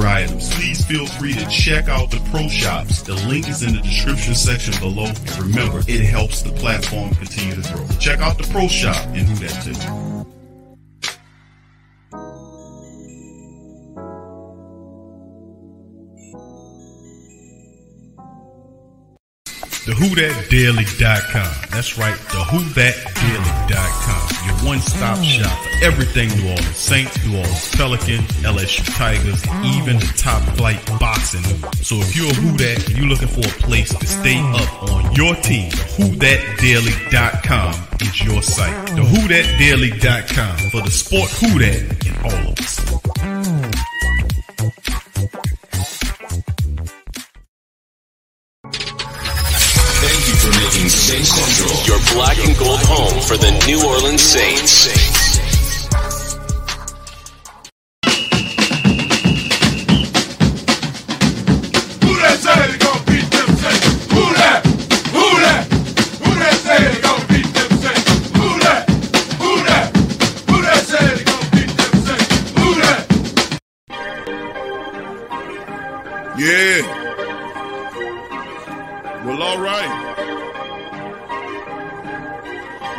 items. Please feel free to check out the Pro Shops. The link is in the description section below. And remember, it helps the platform continue to grow. Check out the Pro Shop and who that too. TheWhoDatDaily.com. That's right, TheWhoDatDaily.com. One-stop shop for everything New Orleans Saints, New Orleans Pelicans, LSU Tigers, even the top flight boxing. So if you're a Who That and you're looking for a place to stay up on your team, TheWhoDatDaily.com is your site. TheWhoDatDaily.com for the sport Who That in all of us. Your black and gold home for the New Orleans Saints. Yeah. Well, all right.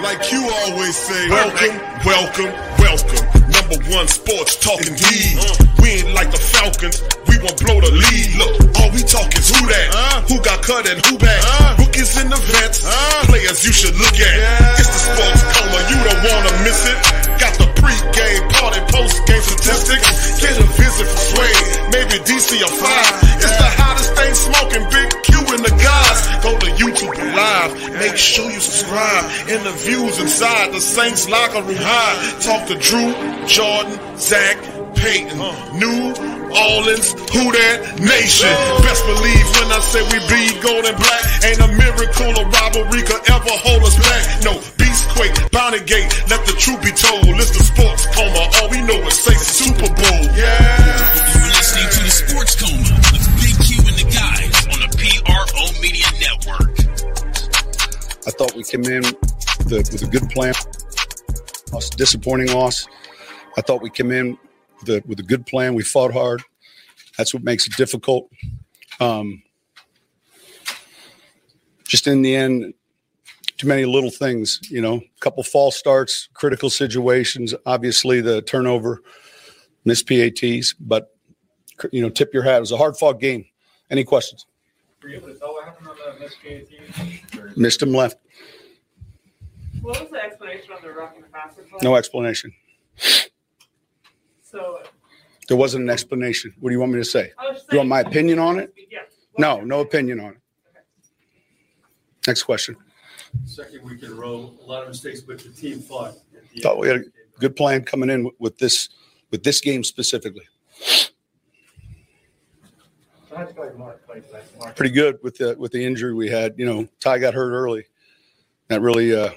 Like you always say, welcome, welcome, welcome. Number one sports talking indeed. We ain't like the Falcons. We won't blow the lead. Look, all we talk is who that, uh. who got cut and who back. Uh. Rookies in the vets, uh. players you should look at. It's the sports coma, you don't wanna miss it. Got the pre-game party, post-game statistics. Get a visit from Sway, maybe DC or five. It's the hottest thing smoking, Big and the guys. Go to YouTube live, make sure you subscribe. Interviews inside the Saints locker room high. Talk to Drew, Jordan, Zach, Payton, New Orleans, who that nation. Best believe when I say we bleed gold and black. Ain't a miracle or robbery could ever hold us back. No, Beastquake, Bounty Gate, let the truth be told. It's the sports coma, all we know is say Super Bowl. Yeah. You're listening to the Sports Coma I thought we came in with a, with a good plan. A disappointing loss. I thought we came in with a, with a good plan. We fought hard. That's what makes it difficult. Um, just in the end, too many little things. You know, a couple false starts, critical situations. Obviously, the turnover, missed PATs, but you know, tip your hat. It was a hard fought game. Any questions? Were you able to tell what happened missed PAT? Or- Missed him left. What was the explanation on the roughing the passer play? No explanation. So There wasn't an explanation. What do you want me to say? I was just You want my opinion on it? Yeah. No, no opinion on it. Next question. Second week in a row, a lot of mistakes, but the team fought. at the Thought end. we had a good plan coming in with this with this game specifically. So how'd you play Mark? Play Mark? Pretty good with the with the injury we had. You know, Ty got hurt early. That really uh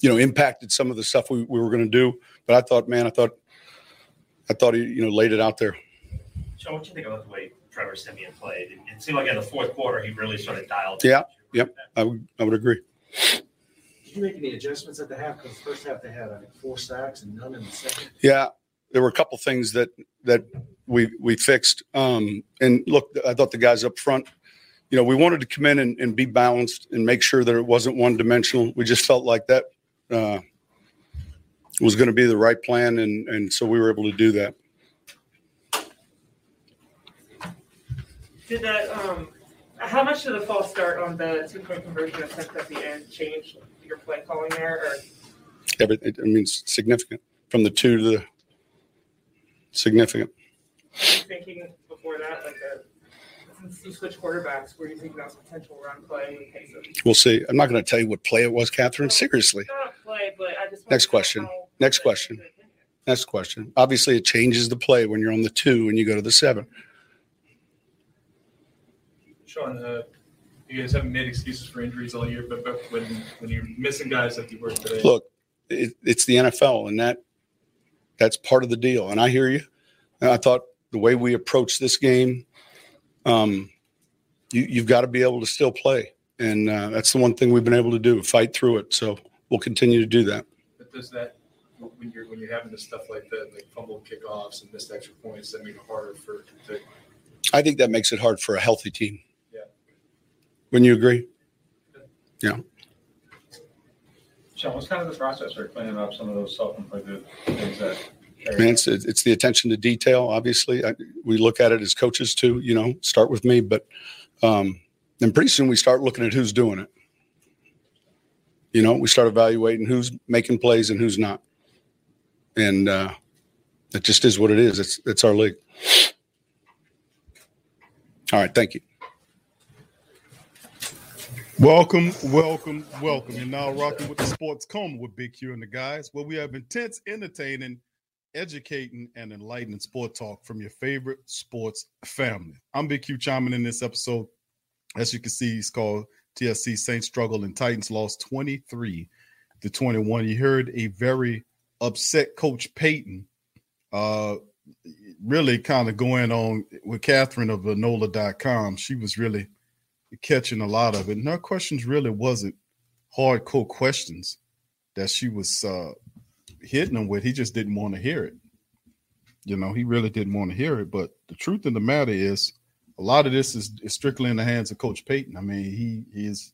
you know impacted some of the stuff we, we were going to do. But I thought, man, I thought I thought he you know laid it out there. Sean, what do you think about the way Trevor Siemian played? It, it seemed like in the fourth quarter he really sort of dialed. Yeah, yep, I would I would agree. Did you make any adjustments at the half? Because the first half they had, I think, four sacks and none in the second. Yeah, there were a couple things that that we we fixed. Um, and look, I thought the guys up front, you know, we wanted to come in and, and be balanced and make sure that it wasn't one dimensional. We just felt like that uh, was going to be the right plan, and and so we were able to do that. Did that? Um, how much did the false start on the two point conversion attempt at the end change your play calling there? Or? Yeah, but it, I mean, significant from the two to the significant. thinking before that, like, uh, since you switched quarterbacks, were you thinking about potential run play in case? We'll see. I'm not going to tell you what play it was, Catherine. Seriously. Play, but I just. Next wanted to know question. Next question. Next question. Obviously, it changes the play when you're on the two and you go to the seven. Sean, uh, you guys haven't made excuses for injuries all year, but, but when when you're missing guys like you were today, Look, it, it's the NFL, and that that's part of the deal. And I hear you. And I thought the way we approach this game, um, you, you've got to be able to still play, and uh, that's the one thing we've been able to do: fight through it. So we'll continue to do that. but does that when you're when you're having this stuff like that, like fumble kickoffs and missed extra points, that make it harder for to I think that makes it hard for a healthy team. Yeah. Wouldn't you agree? Yeah. Sean, what's kind of the process for cleaning up some of those self-inflicted things that? Man, it's, it's the attention to detail. Obviously, I, we look at it as coaches too. You know, start with me, but um, then pretty soon we start looking at who's doing it. You know, we start evaluating who's making plays and who's not, and uh, it just is what it is. It's it's our league. All right, thank you. Welcome, welcome, welcome. You're now rocking with the Sports Coma with Big Q and the guys, where we have intense, entertaining, educating, and enlightening sport talk from your favorite sports family. I'm Big Q chiming in this episode. As you can see, it's called TSC Saints Struggle and Titans lost 23 to 21. You heard a very upset Coach Payton uh, really kind of going on with Catherine of Anola.com. She was really catching a lot of it. And her questions really wasn't hardcore questions that she was uh, hitting him with. He just didn't want to hear it. You know, he really didn't want to hear it. But the truth of the matter is, a lot of this is, is strictly in the hands of Coach Payton. I mean, he is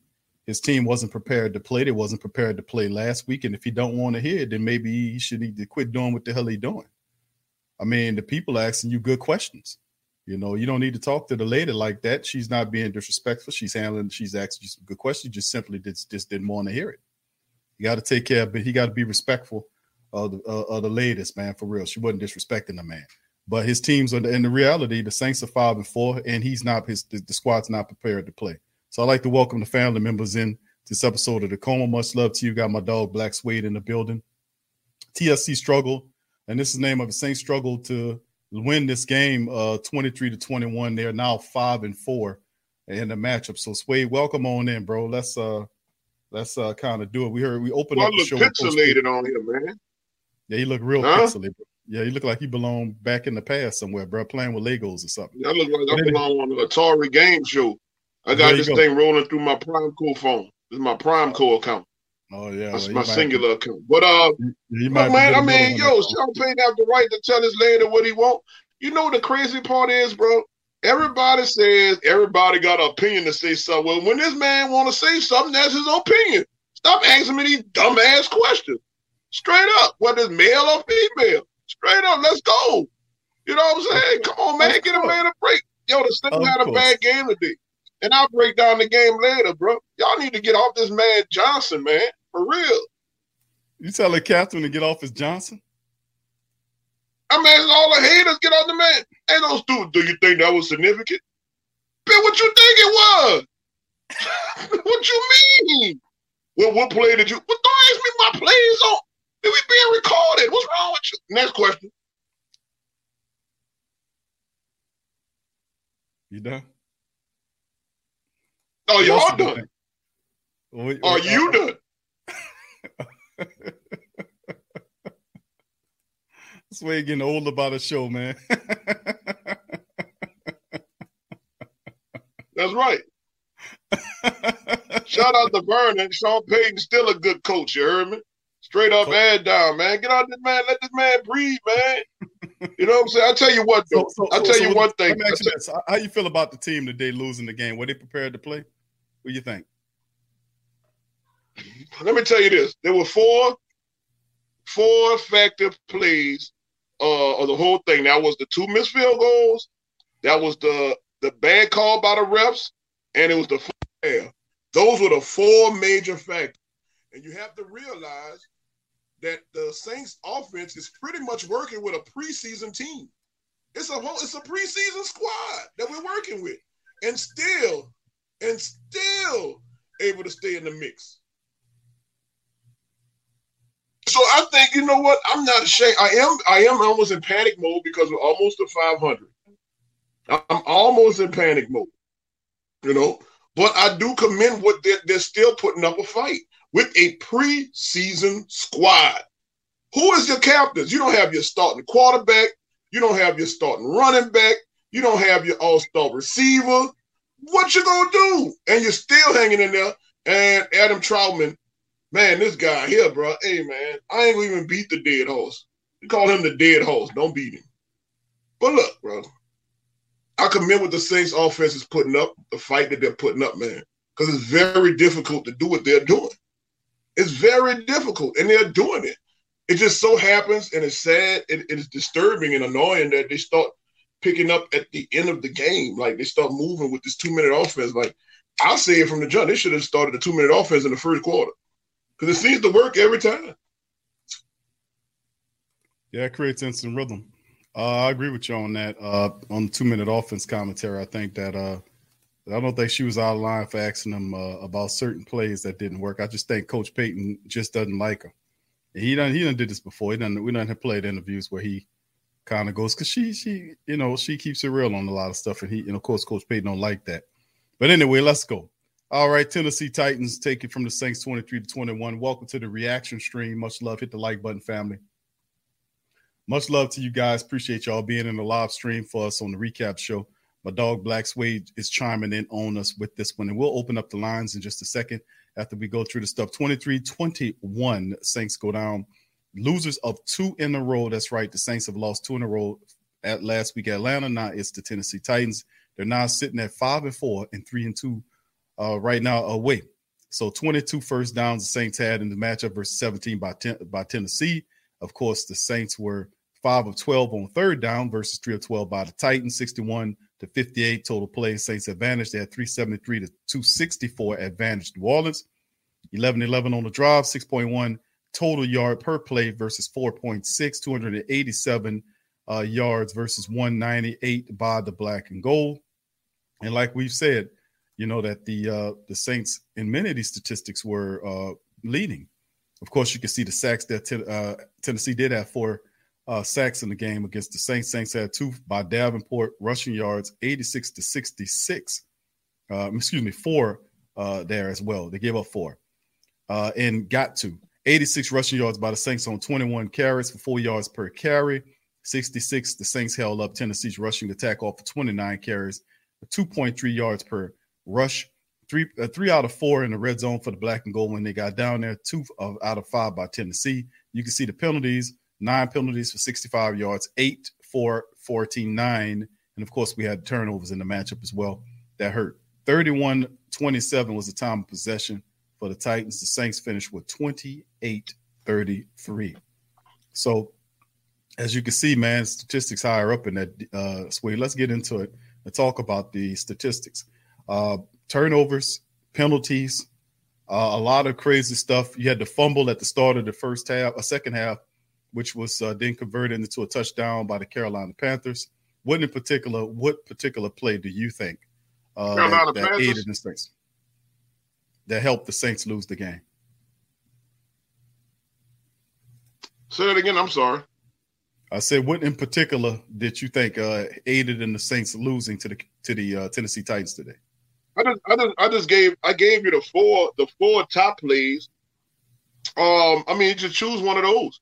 his team wasn't prepared to play. They wasn't prepared to play last week. And if he don't want to hear it, then maybe he should need to quit doing what the hell he doing. I mean, the people asking you good questions. You know, you don't need to talk to the lady like that. She's not being disrespectful. She's handling, she's asking you some good questions. You just simply just, just didn't want to hear it. You got to take care but he got to be respectful of the, uh, of the ladies, man, for real. She wasn't disrespecting the man. But his teams are, in the reality, the Saints are five and four, and he's not, his the, the squad's not prepared to play. So I'd like to welcome the family members in this episode of the Coma. Much love to you. Got my dog Black Suede in the building. TSC struggle, and this is the name of it. Saints struggle to win this game uh 23 to 21. They're now five and four in the matchup. So Suede, welcome on in, bro. Let's uh let's uh kind of do it. We heard we opened Well, up the show. pixelated on here, man. Yeah, he looked real Huh? pixelated. bro. Yeah, he looked like he belonged back in the past somewhere, bro, playing with Legos or something. I look like I belong on the Atari game show. I got this go. thing rolling through my Primeco phone. This is my Primeco account. Oh yeah, That's well, my you might- singular account. But uh, You look, might man, I mean, yo, one. Sean have the right to tell his lady what he want. You know what the crazy part is, bro? Everybody says everybody got an opinion to say something. Well, when this man want to say something, that's his opinion. Stop asking me these dumbass questions. Straight up, whether it's male or female. Straight up, let's go. You know what I'm saying? Come on, man, Of get a man a break. Yo, the Saints Of had a course. bad game today. And I'll break down the game later, bro. Y'all need to get off this man Johnson, man. For real. You telling Catherine to get off his Johnson? I mean, all the haters get on the man. Ain't no stupid. Do you think that was significant? Ben, what you think it was? what you mean? Well, what play did you? Well, don't ask me my plays on. Did we being recorded? What's wrong with you? Next question. You done? Oh, y'all do done. Are you done? Uh, uh, This way getting older by the show, man. That's right. Shout out to Vernon. Sean Payton's still a good coach. You heard me? Straight up and down, man. Get out this man. Let this man breathe, man. You know what I'm saying? I tell you what, though. So- so- I tell you one thing. You How you feel about the team today losing the game? Were they prepared to play? What do you think? Let me tell you this: there were four, four effective plays uh, of the whole thing. That was the two missed field goals. That was the the bad call by the refs, and it was the fair. Those were the four major factors. And you have to realize that the Saints offense is pretty much working with a preseason team. It's a whole, it's a preseason squad that we're working with. And still, and still able to stay in the mix. So I think you know what? I'm not ashamed. I am I am almost in panic mode because we're almost to 500. I'm almost in panic mode. You know, but I do commend what they're, they're still putting up a fight with a preseason squad. Who is your captains? You don't have your starting quarterback. You don't have your starting running back. You don't have your all-star receiver. What you gonna do? And you're still hanging in there. And Adam Trautman, man, this guy here, bro. Hey, man, I ain't gonna even beat the dead horse. You call him the dead horse. Don't beat him. But look, bro, I commend what the Saints offense is putting up, the fight that they're putting up, man, because it's very difficult to do what they're doing. It's very difficult, and they're doing it. It just so happens, and it's sad, it, it is disturbing and annoying that they start picking up at the end of the game. Like they start moving with this two minute offense. Like I'll say it from the jump, they should have started the two minute offense in the first quarter because it seems to work every time. Yeah, it creates instant rhythm. Uh, I agree with you on that. Uh, on the two minute offense commentary, I think that uh, I don't think she was out of line for asking them uh, about certain plays that didn't work. I just think Coach Payton just doesn't like them. He done he done did this before. He done we done have played interviews where he kind of goes because she she you know she keeps it real on a lot of stuff, and he and of course Coach Payton don't like that. But anyway, let's go. All right, Tennessee Titans take it from the Saints 23 to 21. Welcome to the reaction stream. Much love. Hit the like button, family. Much love to you guys. Appreciate y'all being in the live stream for us on the recap show. My dog Black Suede is chiming in on us with this one, and we'll open up the lines in just a second after we go through the stuff. 23 21, Saints go down. Losers of two in a row. That's right. The Saints have lost two in a row at last week Atlanta. Now it's the Tennessee Titans. They're now sitting at five and four and three and two uh, right now away. So 22 first downs the Saints had in the matchup versus 17 by, ten, by Tennessee. Of course, the Saints were five of 12 on third down versus three of 12 by the Titans, 61 to 58 total plays. Saints advantage. They had 373 to 264 advantage. New Orleans, 11 11 on the drive, 6.1 total yard per play versus 4.6, 287 uh, yards versus 198 by the black and gold. And like we've said, you know that the uh, the Saints in many of these statistics were uh, leading. Of course, you can see the sacks that t- uh, Tennessee did have four uh, sacks in the game against the Saints. Saints had two by Davenport, rushing yards 86 to 66. Uh, excuse me, four uh, there as well. They gave up four and got to 86 rushing yards by the Saints on 21 carries for four yards per carry. 66, the Saints held up Tennessee's rushing attack off for 29 carries, 2.3 yards per rush. Three, uh, three out of four in the red zone for the black and gold when they got down there. Two of, out of five by Tennessee. You can see the penalties nine penalties for 65 yards, eight for 14, nine. And of course, we had turnovers in the matchup as well. That hurt. 31 27 was the time of possession for the Titans. The Saints finished with 28 33. So, as you can see, man, statistics higher up in that uh, suite. Let's get into it and talk about the statistics. Uh, turnovers, penalties, uh, a lot of crazy stuff. You had the fumble at the start of the first half, a second half, which was uh, then converted into a touchdown by the Carolina Panthers. What in particular, what particular play do you think uh, that, that aided the Saints that helped the Saints lose the game? Say that again. I'm sorry. I said, what in particular did you think uh, aided in the Saints losing to the to the uh, Tennessee Titans today? I just, I just, I just gave, I gave you the four, the four top plays. Um, I mean, you just choose one of those.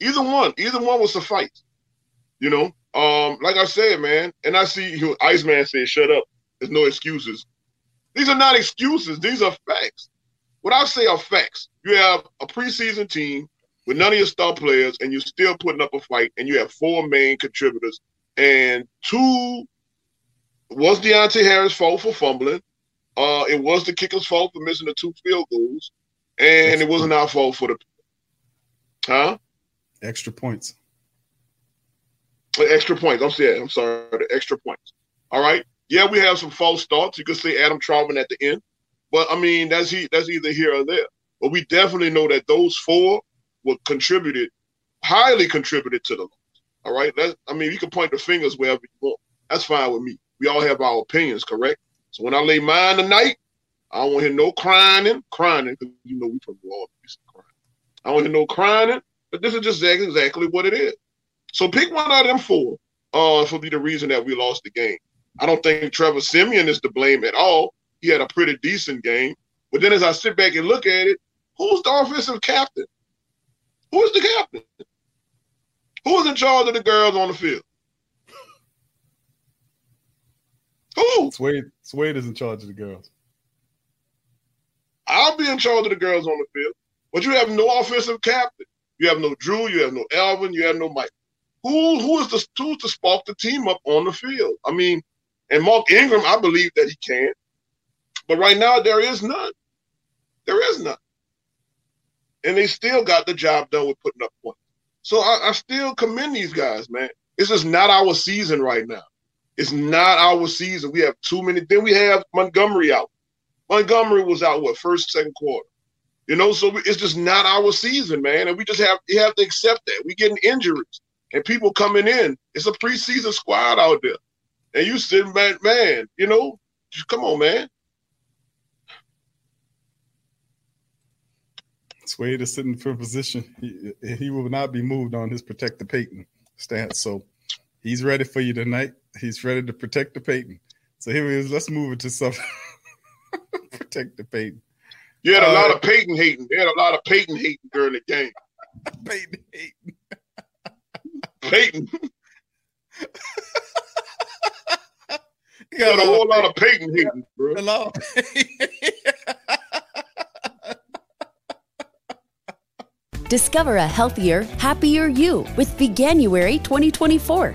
Either one, either one will suffice. You know, um, like I said, man, and I see you, Iceman said, "Shut up." There's no excuses. These are not excuses. These are facts. What I say are facts. You have a preseason team with none of your star players, and you're still putting up a fight, and you have four main contributors, and two was Deonte Harris' fault for fumbling. Uh, it was the kicker's fault for missing the two field goals, and it wasn't our fault for the huh extra points. Extra points. I'm saying. I'm sorry. The extra points. All right. Yeah, we have some false starts. You could say Adam Trautman at the end, but I mean that's he that's either here or there. But we definitely know that those four were contributed, highly contributed to the loss. All right, that's, I mean you can point the fingers wherever you want. That's fine with me. We all have our opinions, correct? So when I lay mine tonight, I don't want to hear no crying, crying, because you know we from New Orleans, crying. I don't hear no crying, but this is just exactly, what it is. So pick one out of them four uh, for be the reason that we lost the game. I don't think Trevor Siemian is to blame at all. He had a pretty decent game. But then as I sit back and look at it, who's the offensive captain? Who is the captain? Who is in charge of the girls on the field? Who? Swade, Swade is in charge of the girls. I'll be in charge of the girls on the field. But you have no offensive captain. You have no Drew. You have no Alvin. You have no Mike. Who who is the who's to spark the team up on the field? I mean, and Mark Ingram, I believe that he can. But right now there is none. There is none. And they still got the job done with putting up points. So I, I still commend these guys, man. This is not our season right now. It's not our season. We have too many. Then we have Montgomery out. Montgomery was out what first, second quarter. You know, so it's just not our season, man. And we just have you have to accept that. We're getting injuries and people coming in. It's a preseason squad out there. And you sitting back, man, you know, come on, man. Swade is sitting for a position. He, he will not be moved on his protect the Payton stance. So he's ready for you tonight. He's ready to protect the Payton. So here he is. Let's move it to something. protect the Payton. You had a Uh, lot of Payton hating. You had a lot of Payton hating during the game. Payton hating. Payton. You You had a whole lot of Payton hating, bro. A lot. Discover a healthier, happier you with Veganuary 2024.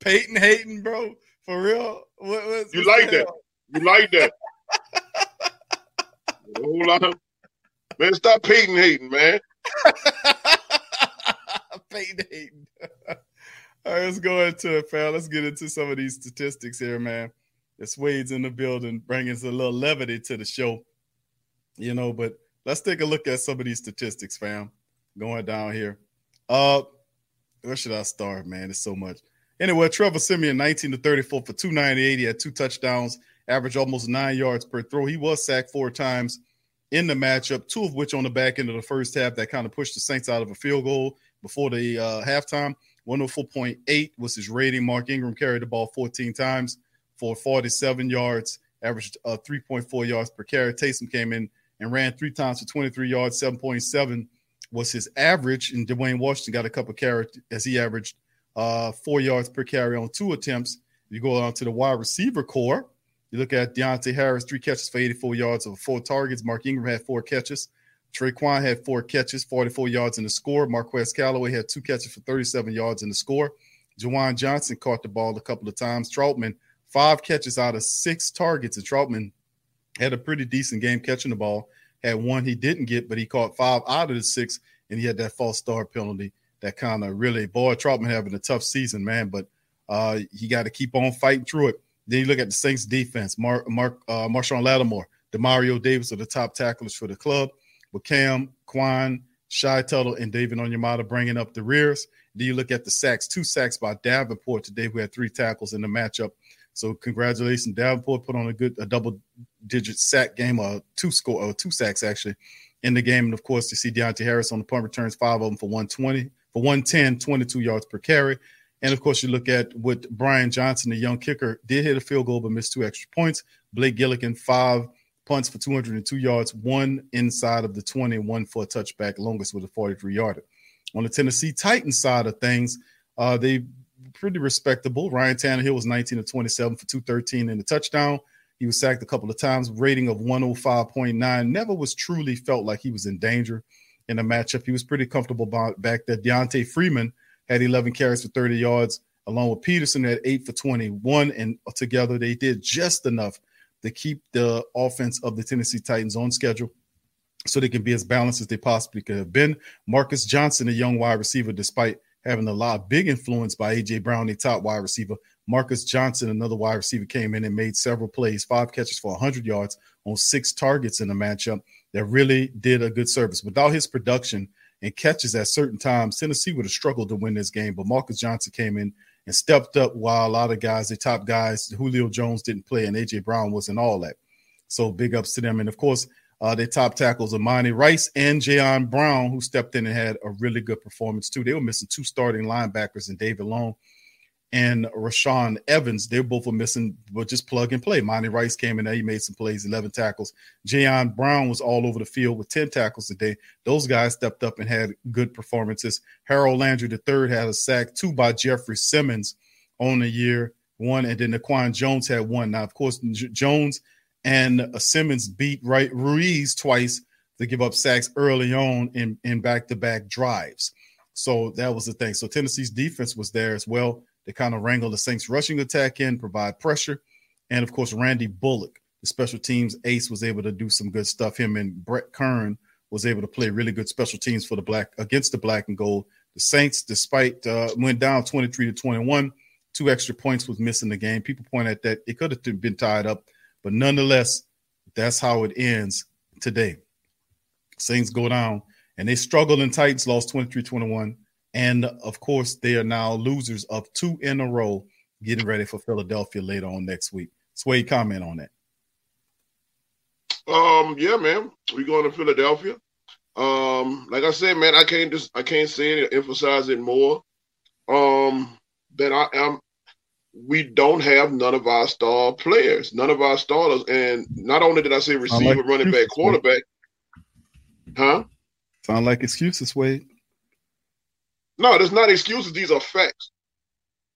Payton hating, bro. For real. What, what's, You what's like that. You like that. Lot of man, stop Payton hating, man. Payton hating. All right, let's go into it, pal. Let's get into some of these statistics here, man. The Swade's in the building, bringing us a little levity to the show, you know. But let's take a look at some of these statistics, fam. Going down here. Uh, where should I start, man? There's so much. Anyway, Trevor Siemian, 19 to 34 for 298. He had two touchdowns, averaged almost nine yards per throw. He was sacked four times in the matchup, two of which on the back end of the first half that kind of pushed the Saints out of a field goal before the uh, halftime. 104.8 was his rating. Mark Ingram carried the ball 14 times for 47 yards, averaged uh, 3.4 yards per carry. Taysom came in and ran three times for 23 yards, 7.7 was his average. And Dwayne Washington got a couple carries as he averaged uh, four yards per carry on two attempts. You go on to the wide receiver core. You look at Deonte Harris, three catches for 84 yards of four targets. Mark Ingram had four catches. Tre'Quan had four catches, 44 yards in the score. Marquez Callaway had two catches for 37 yards in the score. Juwan Johnson caught the ball a couple of times. Trautman, five catches out of six targets. And Trautman had a pretty decent game catching the ball. Had one he didn't get, but he caught five out of the six, and he had that false start penalty that kind of really, boy, Trautman having a tough season, man. But uh, he got to keep on fighting through it. Then you look at the Saints defense. Mark, Mark, uh, Marshon Lattimore, Demario Davis are the top tacklers for the club. With Cam, Quan, Shy Tuttle, and David Onyemata bringing up the rears. Then you look at the sacks, two sacks by Davenport today, We had three tackles in the matchup. So congratulations, Davenport put on a good a double digit sack game, uh, two score, uh, two sacks actually in the game. And of course, you see Deonte Harris on the punt returns, five of them for 120, for 110, 22 yards per carry. And of course, you look at what Brian Johnson, the young kicker, did hit a field goal but missed two extra points. Blake Gillikin, five punts for 202 yards, one inside of the 20, one for a touchback, longest with a 43 yarder. On the Tennessee Titans side of things, uh, they pretty respectable. Ryan Tannehill was 19 of 27 for 213 in the touchdown. He was sacked a couple of times, rating of 105.9. Never was truly felt like he was in danger in a matchup. He was pretty comfortable back there. D'Onta Foreman had 11 carries for 30 yards, along with Peterson at eight for 21. And together they did just enough to keep the offense of the Tennessee Titans on schedule so they can be as balanced as they possibly could have been. Marcus Johnson, a young wide receiver, despite having a lot of big influence by AJ Brown, the top wide receiver. Marcus Johnson, another wide receiver, came in and made several plays, five catches for 100 yards on six targets in the matchup that really did a good service. Without his production and catches at certain times, Tennessee would have struggled to win this game. But Marcus Johnson came in and stepped up while a lot of guys, the top guys, Julio Jones didn't play and AJ Brown wasn't all that. So big ups to them. And of course, uh, their top tackles, Amani Rice and Jayon Brown, who stepped in and had a really good performance too. They were missing two starting linebackers and David Long and Rashaan Evans. they're both were missing, but just plug and play. Monty Rice came in there, he made some plays, 11 tackles. Jayon Brown was all over the field with 10 tackles today. Those guys stepped up and had good performances. Harold Landry III had a sack, two by Jeffrey Simmons on the year, one, and then Naquan Jones had one. Now, of course, J- Jones – and uh, Simmons beat right Ruiz twice to give up sacks early on in in back to back drives. So that was the thing. So Tennessee's defense was there as well. They kind of wrangle the Saints rushing attack in, provide pressure, and of course Randy Bullock, the special teams ace, was able to do some good stuff. Him and Brett Kern was able to play really good special teams for the black against the black and gold. The Saints, despite uh, went down 23 to 21, two extra points was missing the game. People point at that it could have been tied up but nonetheless, that's how it ends today. Saints go down and they struggled in Titans, lost 23 21. And of course, they are now losers of two in a row, getting ready for Philadelphia later on next week. Sway, comment on that. Um, yeah, man, we going to Philadelphia. Um, like I said, man, I can't just I can't say it, emphasize it more. Um, that I am we don't have none of our star players, none of our starters. And not only did I say receiver, like running back, quarterback, huh? Sound like excuses, Wade. No, there's not excuses. These are facts.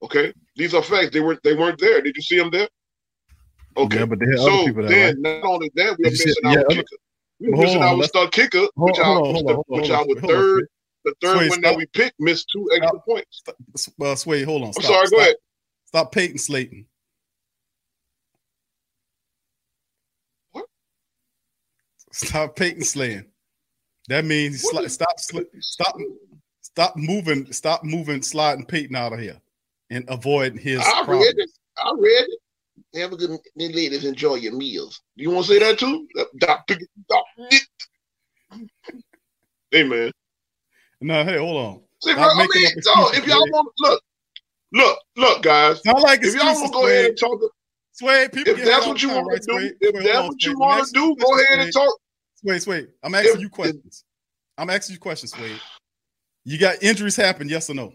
Okay, these are facts. They weren't. They weren't there. Did you see them there? Okay, yeah, but they so then, right? not only that, we're missing our yeah, kicker. We're missing our star kicker, which our which our third, the third Sway, one stop. that we picked missed two extra stop. points. Well, Sway, hold on. Stop, I'm sorry. Go ahead. Stop Payton Slating. What? Stop Payton slaying. That means sli- stop, sli- stop, stop moving, stop moving, sliding Payton out of here, and avoid his. I problems. read it. I read it. Have a good ladies. Enjoy your meals. You want to say that too, Doctor? doctor. hey man. No, hey, hold on. See, I mean, no, if y'all want, look, Look, look, guys. Sound like if y'all want to go ahead and talk, Sway, people if that's what you want to do, if that's what you want to do, go ahead and talk. Wait, wait. I'm asking you questions. I'm asking you questions, Wade. You got injuries happen, yes or no?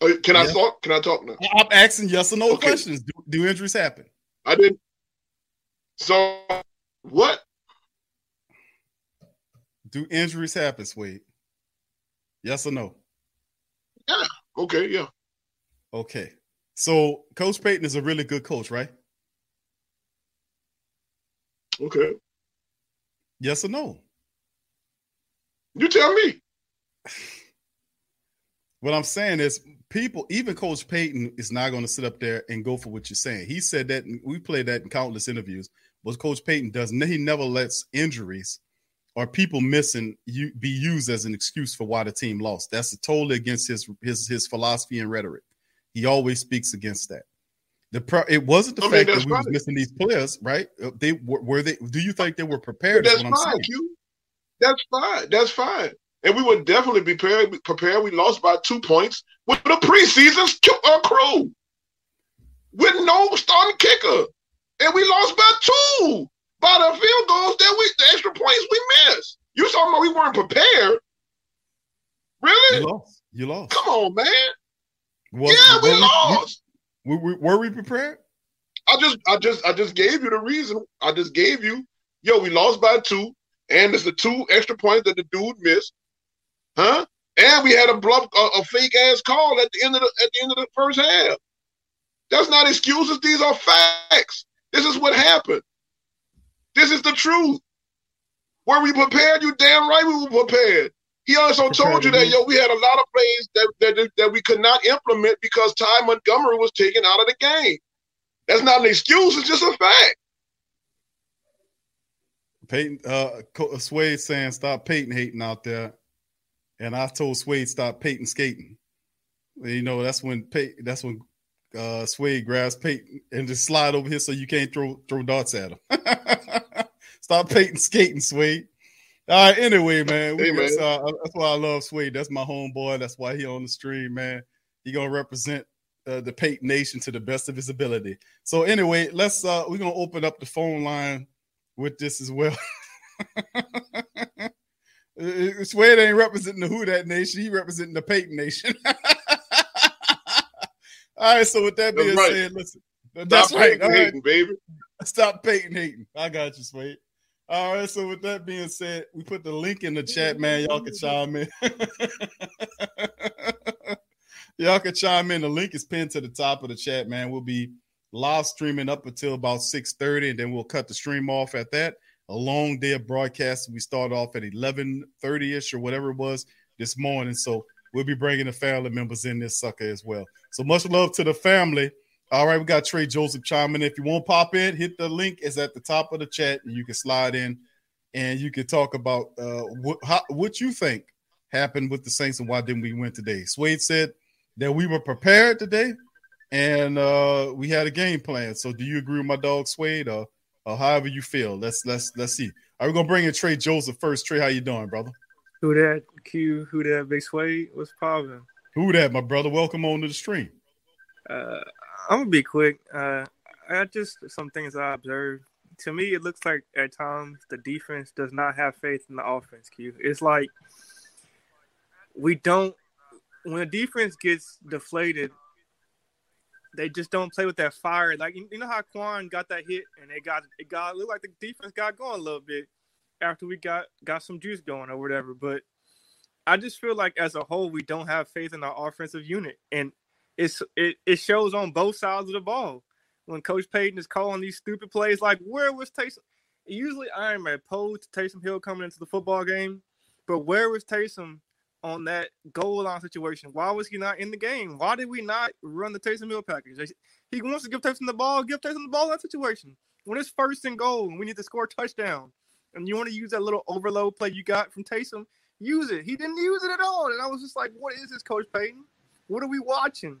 Uh, can I talk? Can I talk now? I'm asking yes or no okay. questions. Do, do injuries happen? I didn't. So what? Do injuries happen, Swade? Yes or no? Yeah. Okay. Yeah. Okay. So Coach Payton is a really good coach, right? Okay. Yes or no? You tell me. What I'm saying is, people, even Coach Payton is not going to sit up there and go for what you're saying. He said that we played that in countless interviews. What Coach Payton does, he never lets injuries or people missing you be used as an excuse for why the team lost. That's totally against his his his philosophy and rhetoric. He always speaks against that. The pro, it wasn't the fact that we was missing these players, right? They were, were they. Do you think they were prepared? But that's fine, Q. That's fine. That's fine. and we would definitely be prepared. Prepared. We lost by two points with the preseason cu- uh, crew with no starting kicker, and we lost by two by the field goals that we, the extra points we missed. You talking about we weren't prepared? Really? You lost. You lost. Come on, man. Was- yeah, we were lost. We, we, were we prepared? I just, I just, I just gave you the reason. I just gave you, yo, we lost by two, and it's the two extra points that the dude missed, huh? And we had a bluff, a, a fake ass call at the end of the at the end of the first half. That's not excuses. These are facts. This is what happened. This is the truth. Were we prepared? You damn right we were prepared. He also told you that yo, we had a lot of plays that, that that we could not implement because Ty Montgomery was taken out of the game. That's not an excuse. It's just a fact. Payton, uh, Co- Swade saying stop Payton hating out there, and I told Swade stop Payton skating. You know that's when Payton, that's when uh, Swade grabs Payton and just slide over here so you can't throw throw darts at him. stop Payton skating, Swade. All right. Anyway, man, Hey, man. uh, that's why I love Swade. That's my homeboy. That's why he on the stream, man. He gonna represent uh, the Payton Nation to the best of his ability. So anyway, let's uh, we're gonna open up the phone line with this as well. Swade ain't representing the Who That Nation. He representing the Payton Nation. All right. So with that being right. said, listen. Stop That's right. Payton All right. hating, baby. Stop Payton hating. I got you, Swade. All right. So with that being said, we put the link in the chat, man. Y'all can chime in. Y'all can chime in. The link is pinned to the top of the chat, man. We'll be live streaming up until about 6:30, and then we'll cut the stream off at that. A long day of broadcast. We start off at 11:30ish or whatever it was this morning. So we'll be bringing the family members in this sucker as well. So much love to the family. All right, we got Trey Joseph chiming. in. If you want to pop in, hit the link is at the top of the chat, and you can slide in, and you can talk about uh, what how, what you think happened with the Saints and why didn't we win today. Swade said that we were prepared today, and uh, we had a game plan. So, do you agree with my dog Swade, or, or however you feel? Let's let's let's see. Are we gonna bring in Trey Joseph first? Trey, how you doing, brother? Who that Q? Who that Big Sway? What's poppin'? Who that, my brother? Welcome on to the stream. Uh, I'm gonna be quick. Uh, I just some things I observed. To me, it looks like at times the defense does not have faith in the offense. Q. It's like we don't. When the defense gets deflated, they just don't play with that fire. Like you you know how Quan got that hit and it got it got looked like the defense got going a little bit after we got got some juice going or whatever. But I just feel like as a whole we don't have faith in our offensive unit, and it's it, it shows on both sides of the ball. When Coach Payton is calling these stupid plays, like where was Taysom? Usually I am opposed to Taysom Hill coming into the football game, but where was Taysom on that goal line situation? Why was he not in the game? Why did we not run the Taysom Hill package? He wants to give Taysom the ball, give Taysom the ball in that situation. When it's first and goal and we need to score a touchdown, and you want to use that little overload play you got from Taysom, use it. He didn't use it at all. And I was just like, what is this, Coach Payton? What are we watching?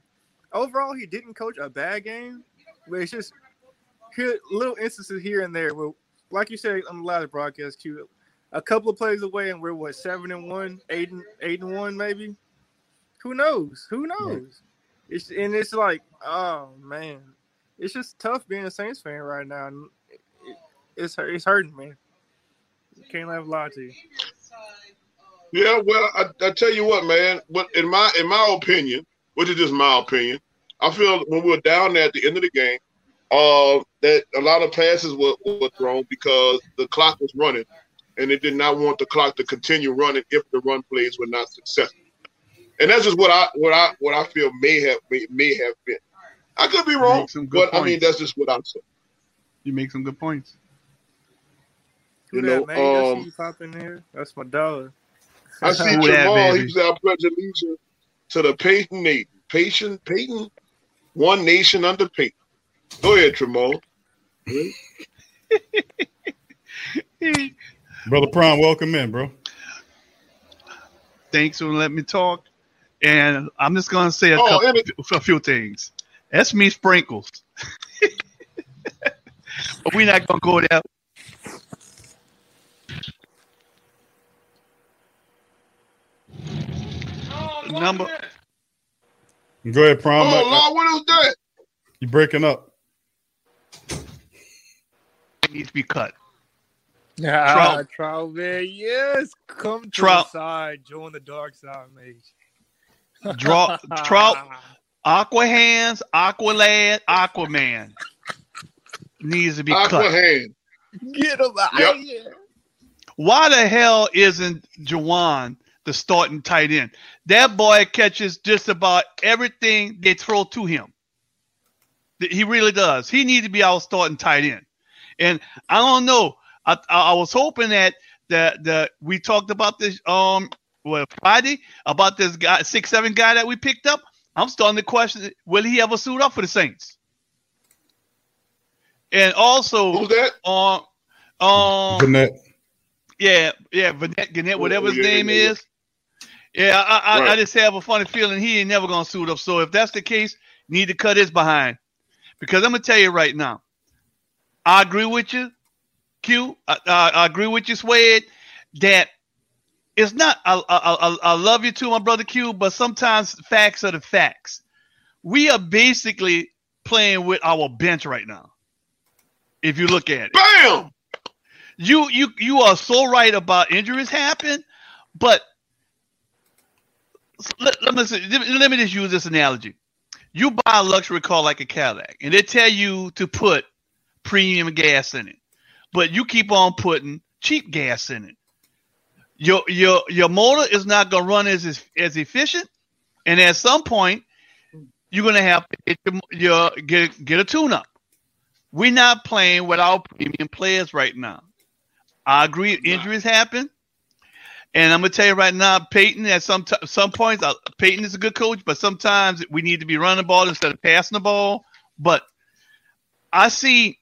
Overall, he didn't coach a bad game, but it's just little instances here and there where, like you said on the last broadcast, Q, a couple of plays away and we're what seven and one, eight and eight and one, maybe. Who knows? Who knows? It's and it's like, oh man, it's just tough being a Saints fan right now. And it, it's it's hurting, man. Can't let lie to you. Yeah, well, I, I tell you what, man. But in my in my opinion, which is just my opinion, I feel when we were down there at the end of the game, uh, that a lot of passes were, were thrown because the clock was running, and they did not want the clock to continue running if the run plays were not successful. And that's just what I what I what I feel may have may, may have been. I could be wrong, Make some good but I mean that's just what I'm saying. You make some good points. You know, that, man? I see um, you pop in here. That's my dog. I see Who that, Jamal. baby? He said, "I pledge allegiance to the Payton Nation. Patient Payton, one nation under Payton." Go ahead, Jamal. Brother Prime, welcome in, bro. Thanks for letting me talk. And I'm just gonna say a Oh, couple, and it- a few things. That's me sprinkles. but we're not gonna go there. Oh, number. Go ahead, Prom. Oh Lord, what is that? You breaking up? It needs to be cut. Ah, Trout. Trout, man, yes. Come to Trout. the side. Join the dark side, mate. Draw Trout, Aqua Hands, Aqua Lad, Aquaman needs to be Aqua cut. hand. Get him out Yep. here. Why the hell isn't Juwan the starting tight end? That boy catches just about everything they throw to him. He really does. He needs to be our starting tight end. And I don't know. I, I, I was hoping that that that we talked about this um well Friday about this guy six seven guy that we picked up. I'm starting to question will he ever suit up for the Saints? And also Who's that? on um Vannett. yeah, yeah, Vannett Gannett, whatever his yeah, name yeah, yeah. is. Yeah, I, I, I just have a funny feeling he ain't never gonna suit up. So if that's the case, need to cut his behind. Because I'm gonna tell you right now, I agree with you, Q. I, I, I agree with you, Swed, that it's not. I, I, I, I love you too, my brother Q, but sometimes facts are the facts. We are basically playing with our bench right now. If you look at it, Bam! you you you are so right about injuries happen, but let, let me let me just use this analogy. You buy a luxury car like a Cadillac, and they tell you to put premium gas in it, but you keep on putting cheap gas in it. Your your your motor is not going to run as as efficient, and at some point, you're going to have to get your, your get get a tune up. We're not playing with our premium players right now. I agree. Injuries happen, and I'm gonna tell you right now, Payton. At some t- some points, uh, Payton is a good coach, but sometimes we need to be running the ball instead of passing the ball. But I see,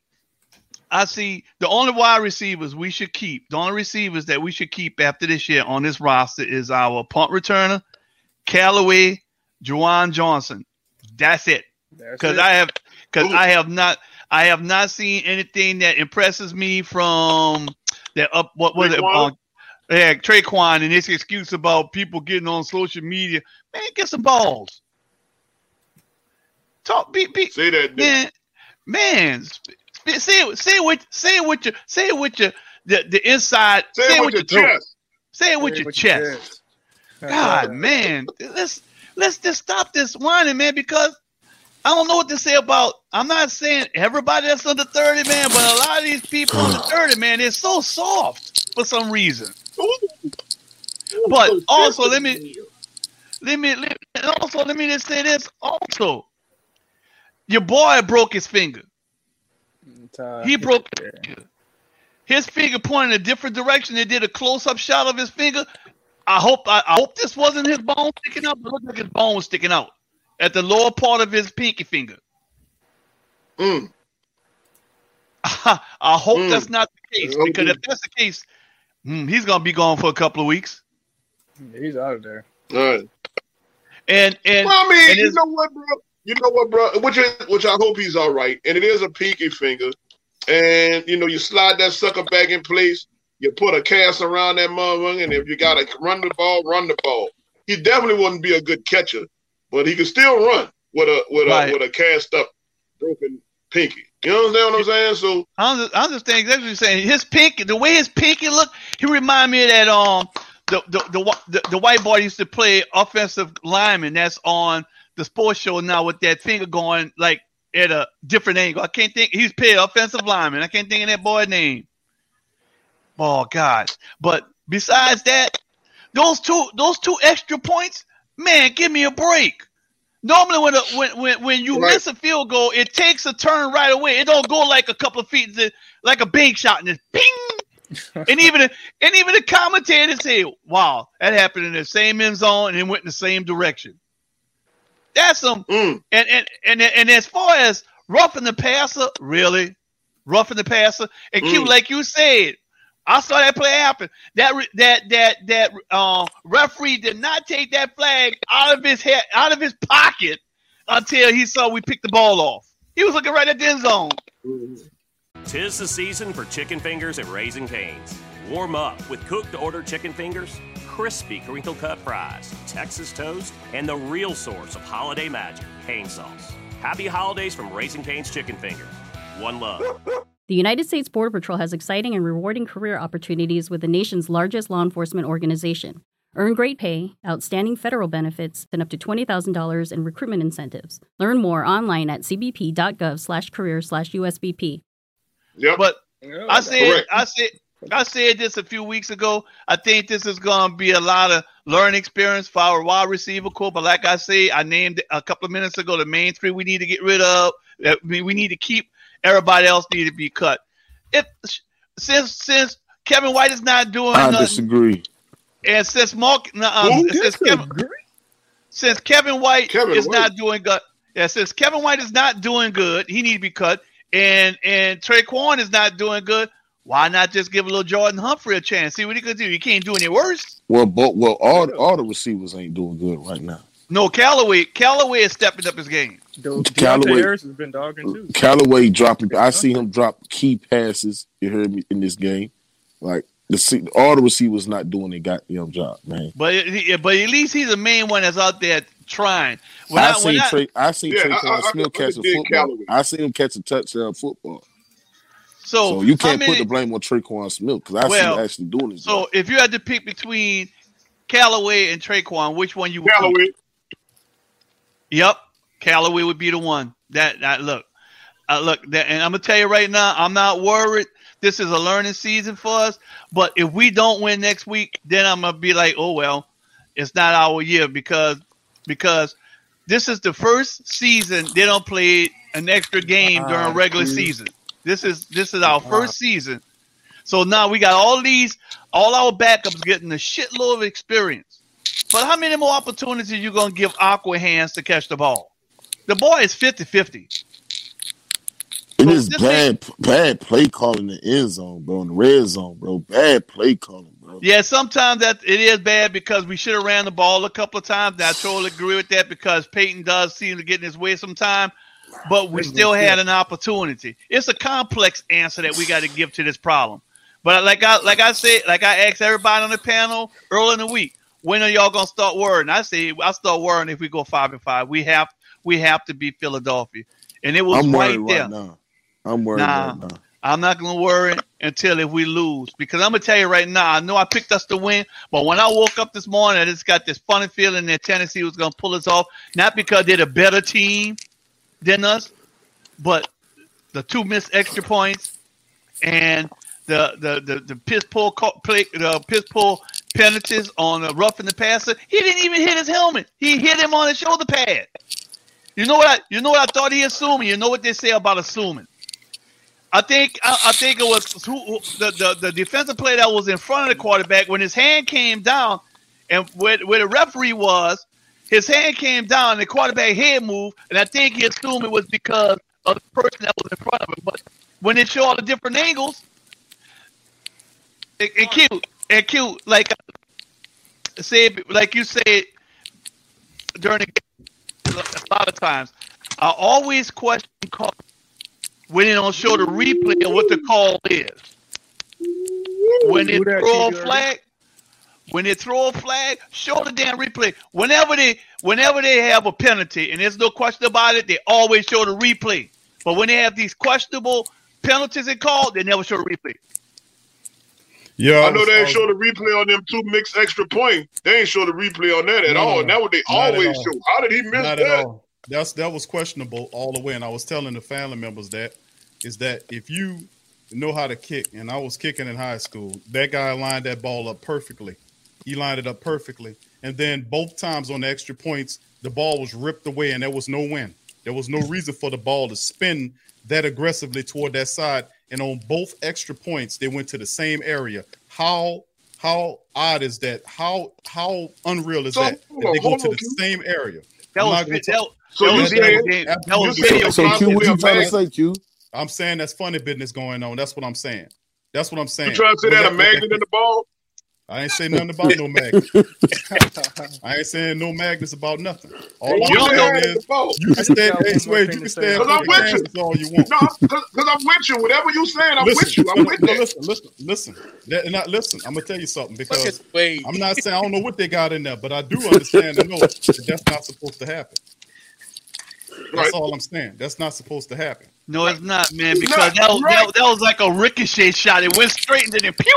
I see the only wide receivers we should keep. The only receivers that we should keep after this year on this roster is our punt returner, Callaway, Juwan Johnson. That's it. Because. I have, because I have not, I have not seen anything that impresses me from that up. What was it? Uh, yeah, Tre'Quan and his excuse about people getting on social media. Man, get some balls. Talk, be, be, Say that. dude. man, man. Sp- sp- Say it, say it with, say it with your, say it with your, the, the inside. Say it with your throat. chest. Say it with Say it your with chest. your chest. God, man, let's let's just stop this whining, man, because I don't know what to say about. I'm not saying everybody that's under 30, man, but a lot of these people under 30, man, they're so soft for some reason. But also, let me let me let, and also let me just say this. Also, your boy broke his finger. He broke his finger pointed a different direction. They did a close-up shot of his finger. I hope I, I hope this wasn't his bone sticking out, but it looked like his bone was sticking out at the lower part of his pinky finger. Mm. I hope Mm. that's not the case because if that's the case, hmm, he's gonna be gone for a couple of weeks. He's out of there. All right. And and Well, I mean, and you his- know what, bro? You know what, bro? Which is, which I hope he's all right. And it is a pinky finger. And you know, you slide that sucker back in place. You put a cast around that motherfucker, and if you got to run the ball, run the ball. He definitely wouldn't be a good catcher, but he could still run with a with Right. a with a cast up broken pinky. You understand what I'm saying? So I understand exactly what you're saying. His pinky, the way his pinky looked, he remind me of that um the the the, the, the white boy used to play offensive lineman. That's on the sports show now with that finger going like at a different angle. I can't think. He's paid offensive lineman. I can't think of that boy's name. Oh God! But besides that, those two those two extra points, man, give me a break. Normally, when a, when when when you Right. miss a field goal, it takes a turn right away. It don't go like a couple of feet, like a bank shot, and it's ping. and even and even the commentators say, "Wow, that happened in the same end zone and it went in the same direction." That's some. mm, And and and and as far as roughing the passer, really, roughing the passer, and Q, Mm. like you said, I saw that play happen. That that that that uh, referee did not take that flag out of his head, out of his pocket, until he saw we picked the ball off. He was looking right at the end zone. Tis the season for chicken fingers and Raising Cane's. Warm up with cooked to order chicken fingers, crispy crinkle cut fries, Texas toast, and the real source of holiday magic, cane sauce. Happy holidays from Raising Cane's Chicken Finger. One love. The United States Border Patrol has exciting and rewarding career opportunities with the nation's largest law enforcement organization. Earn great pay, outstanding federal benefits, and up to $20,000 in recruitment incentives. Learn more online at cbp.gov slash career slash USBP. Yep. But I said, Correct. I said, I said this a few weeks ago. I think this is going to be a lot of learning experience for our wide receiver core. But like I say, I named a couple of minutes ago the main three we need to get rid of. that We we need to keep. Everybody else need to be cut. If since since Kevin White is not doing I nothing, disagree. and since Mark, um, Who since Kevin, since Kevin White Kevin is White. not doing good, yeah, since Kevin White is not doing good, he need to be cut. And and Tre'Quan is not doing good. Why not just give a little Jordan Humphrey a chance? See what he could do. He can't do any worse. Well, but well, all all the receivers ain't doing good right now. No, Callaway, Callaway is stepping up his game. Deonte Callaway- Harris has been dogging too. Callaway dropping. I see him drop key passes. You heard me in this game. Like the all the receivers not doing their goddamn job, man. But but at least he's the main one that's out there trying. When I, I- when seen I- Trey. I seen Yeah, Trey I- I- I Smith catch a did football. Callaway. I seen him catch a touchdown football. So, So you can't put the blame on Tre'Quan Smith because I see Well, him actually doing it. So if you had to pick between Callaway and Tre'Quan, which one you would? Callaway. Pick? Yep, Callaway would be the one. That, that look, uh, look, that, and I'm gonna tell you right now, I'm not worried. This is a learning season for us. But if we don't win next week, then I'm gonna be like, oh well, it's not our year because because this is the first season they don't play an extra game during Ah, regular season. This is this is our first season. So now we got all these, all our backups getting a shitload of experience. But how many more opportunities are you going to give Aqua Hands to catch the ball? The boy is 50 50. It is bad, bad play calling in the end zone, bro. In the red zone, bro. Bad play calling, bro. Yeah, sometimes that it is bad because we should have ran the ball a couple of times. And I totally agree with that because Payton does seem to get in his way sometime, but we still had an opportunity. It's a complex answer that we got to give to this problem. But like I like I said, like I asked everybody on the panel early in the week, when are y'all gonna start worrying? I say I start worrying if we go five and five. We have we have to beat Philadelphia, and it was I'm right there. right now. I'm worried Nah. right now. I'm not gonna worry until if we lose because I'm gonna tell you right now. I know I picked us to win, but when I woke up this morning, I just got this funny feeling that Tennessee was gonna pull us off. Not because they're a better team than us, but the two missed extra points and the the the, the piss pull play the piss pull penalties on the roughing the passer. He didn't even hit his helmet. He hit him on his shoulder pad. You know what? I, you know what I thought he assuming. You know what they say about assuming. I think I, I think it was who, who, the, the the defensive player that was in front of the quarterback when his hand came down, and where, where the referee was, his hand came down, and the quarterback head moved, and I think he assumed it was because of the person that was in front of him. But when they show all the different angles, and, and cute and cute, like say like you said during the game, a lot of times, I always question call when they don't show the replay of what the call is. When they throw a flag, when they throw a flag, show the damn replay. Whenever they whenever they have a penalty, and there's no question about it, they always show the replay. But when they have these questionable penalties they call, they never show the replay. Yeah, I know they ain't uh, show the replay on them two mixed extra points. They ain't show the replay on that at No, all. no, And that what they not always show. How did he miss Not that? That's that was questionable all the way. And I was telling the family members that is that if you know how to kick, and I was kicking in high school, that guy lined that ball up perfectly. He lined it up perfectly. And then both times on the extra points, the ball was ripped away and there was no win. There was no reason for the ball to spin that aggressively toward that side. And on both extra points, they went to the same area. How how odd is that? How how unreal is So, that? That they go to the same area. That was that, talk- So that you was saying- That was you saying video So Q, what you trying to say, Q? I'm saying that's funny business going on. That's what I'm saying. That's what I'm saying. You trying to say When that a magnet in the ball? I ain't saying nothing about no magnets. I ain't saying no magnets about nothing. All I'm You saying said is it you can stand. Hey, Sway, you can stand Cause for I'm the with you. All you want. No, because I'm with you. Whatever you saying, I'm listen, with you. I'm no, with no, that. listen, listen, listen. That, not listen. I'm gonna tell you something because. I'm not saying I don't know what they got in there, but I do understand and know that that's not supposed to happen. That's all I'm saying. That's not supposed to happen. No, it's not, man. It's Because not, that, was, right. that, that was like a ricochet shot. It went straight into the pew.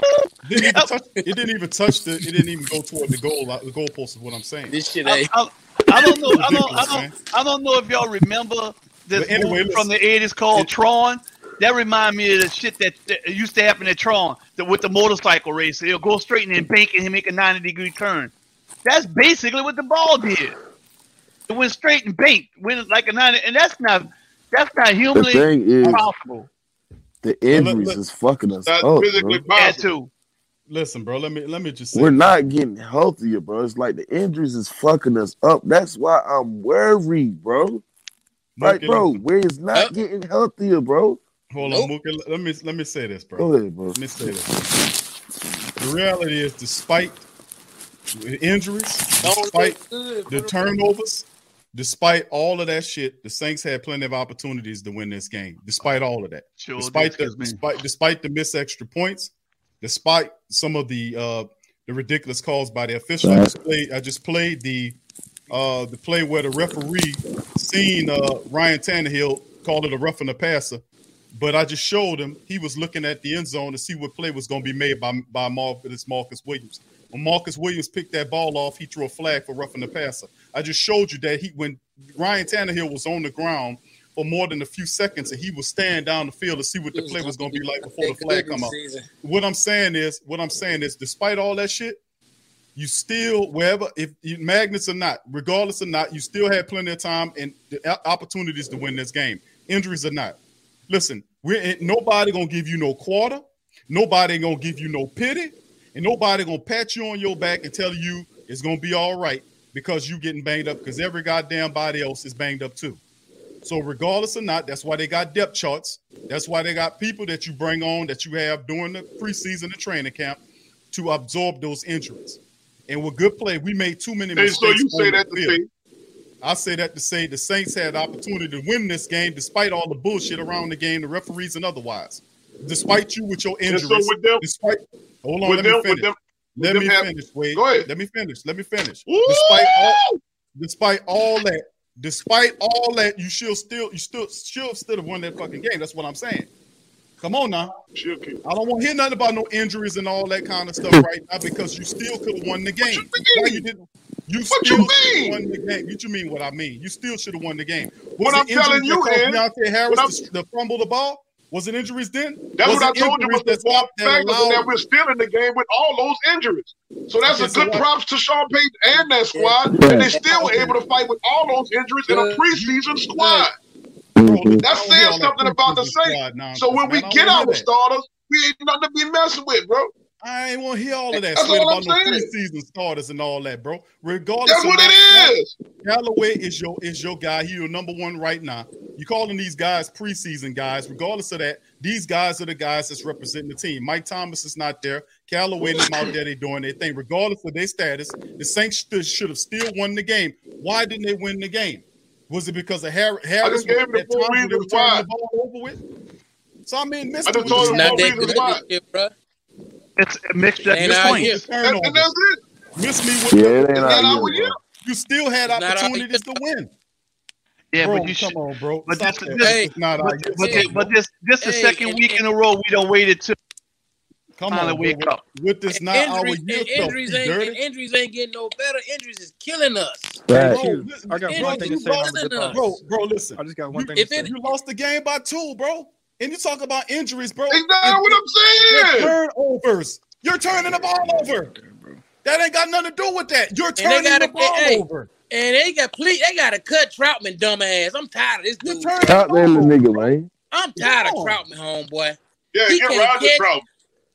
Didn't touch, it didn't even touch the. It didn't even go toward the goal. uh, The goalpost is what I'm saying. This shit I, ain't. I, I don't know. I don't. I don't. I don't know if y'all remember this anyway, movie from the '80s called Tron. That remind me of the shit that, that used to happen at Tron the, with the motorcycle race. He'll go straight in and then bank and he make a 90 degree turn. That's basically what the ball did. It went straight and banked, went like a 90, and that's not that's not humanly thing is- possible. The injuries is fucking us That's up, physically bro. That possible. too. Listen, bro. Let me let me just say. We're not getting healthier, bro. It's like the injuries is fucking us up. That's why I'm worried, bro. Like, bro, we're not getting healthier, bro. Hold on, Mookie. Let me let me say this, bro. Go ahead, bro. Let me say this. The reality is, despite the injuries, despite the turnovers, despite all of that shit, the Saints had plenty of opportunities to win this game. Despite all of that, Sure despite the, excuse me. despite despite the missed extra points, despite some of the uh the ridiculous calls by the official. I just played. I just played the uh the play where the referee seen uh Ryan Tannehill called it a roughing the passer. But I just showed him he was looking at the end zone to see what play was going to be made by by Marcus Marcus Williams. When Marcus Williams picked that ball off, he threw a flag for roughing the passer. I just showed you that he when Ryan Tannehill was on the ground for more than a few seconds and he was staring down the field to see what the play was going to be like before the flag come out. What I'm saying is, what I'm saying is, despite all that shit, you still wherever if you, magnets or not, regardless or not, you still had plenty of time and the opportunities to win this game. Injuries or not. Listen, we're nobody gonna give you no quarter, nobody gonna give you no pity, and nobody gonna pat you on your back and tell you it's gonna be all right because you getting banged up because every goddamn body else is banged up too. So regardless or not, that's why they got depth charts. That's why they got people that you bring on that you have during the preseason and training camp to absorb those injuries. And with good play, we made too many Hey, mistakes. so you say that to say I say that to say the Saints had the opportunity to win this game despite all the bullshit around the game, the referees and otherwise. Despite you with your injuries. so with them- despite hold on, with let them- me with them- let me have- finish, Wade. Go ahead. Let me finish. Let me finish. Despite all despite all that, despite all that, you should still you still should still have won that fucking game. That's what I'm saying. Come on now. I don't want to hear nothing about no injuries and all that kind of stuff right now because you still could have won the game. Why you didn't? You What still you mean? won the game. What you mean? What I mean? You still should have won the game. What I'm telling you is- Harris to, to fumble the ball. Was it injuries then? That's was what I told you injuries was the that's fourth that factor, that we're still in the game with all those injuries. So that's Okay, a so good what- props to Sean Payton and that squad, and they still were able to fight with all those injuries in a preseason squad. Mm-hmm. That's saying something about the Saints. So when we get our starters, we ain't nothing to be messing with, bro. I ain't want to hear all of that. That's Sweat all about I'm no saying. preseason starters and all that, bro. Regardless, That's of what that, it is. Callaway is your is your guy. He your number one right now. You calling these guys preseason guys. Regardless of that, these guys are the guys that's representing the team. Mike Thomas is not there. Callaway and them out there. They doing their thing. Regardless of their status, the Saints should, should have still won the game. Why didn't they win the game? Was it because of Har- Harris? just gave him the at four times when they reasons why. the ball over with? So I mean, I just told him Not four that good why. bro. It's mixed mixture. Ain't Miss here. And, and that's it. Miss me with Yeah, the, it ain't out not here, our bro. year. You still had not opportunities to win. Yeah, Bro, but you come should. on, bro. But Stop this, that. this, Hey, not but, but, Hey, this, but this, this the second and- week in a row we don't waited to Come on, bro. wake up. With this not our injuries, year and injuries you ain't and injuries ain't getting no better. Injuries is killing us. Bro, listen, I got one thing to say. and I'm killing gonna dip bro, bro, listen. I just got one thing If to say. it, You lost the game by two, bro. And you talk about injuries, bro. Ain't that what I'm Your saying? turnovers. You're turning the ball over. That ain't got nothing to do with that. You're turning got the to ball hey, over. and they got please they got to cut Trautman dumbass. I'm tired of this You're dude. turning the that ball little over. nigga, man. I'm tired of Come on. Trautman, homeboy. Yeah, He get can't Roger catch. Trout.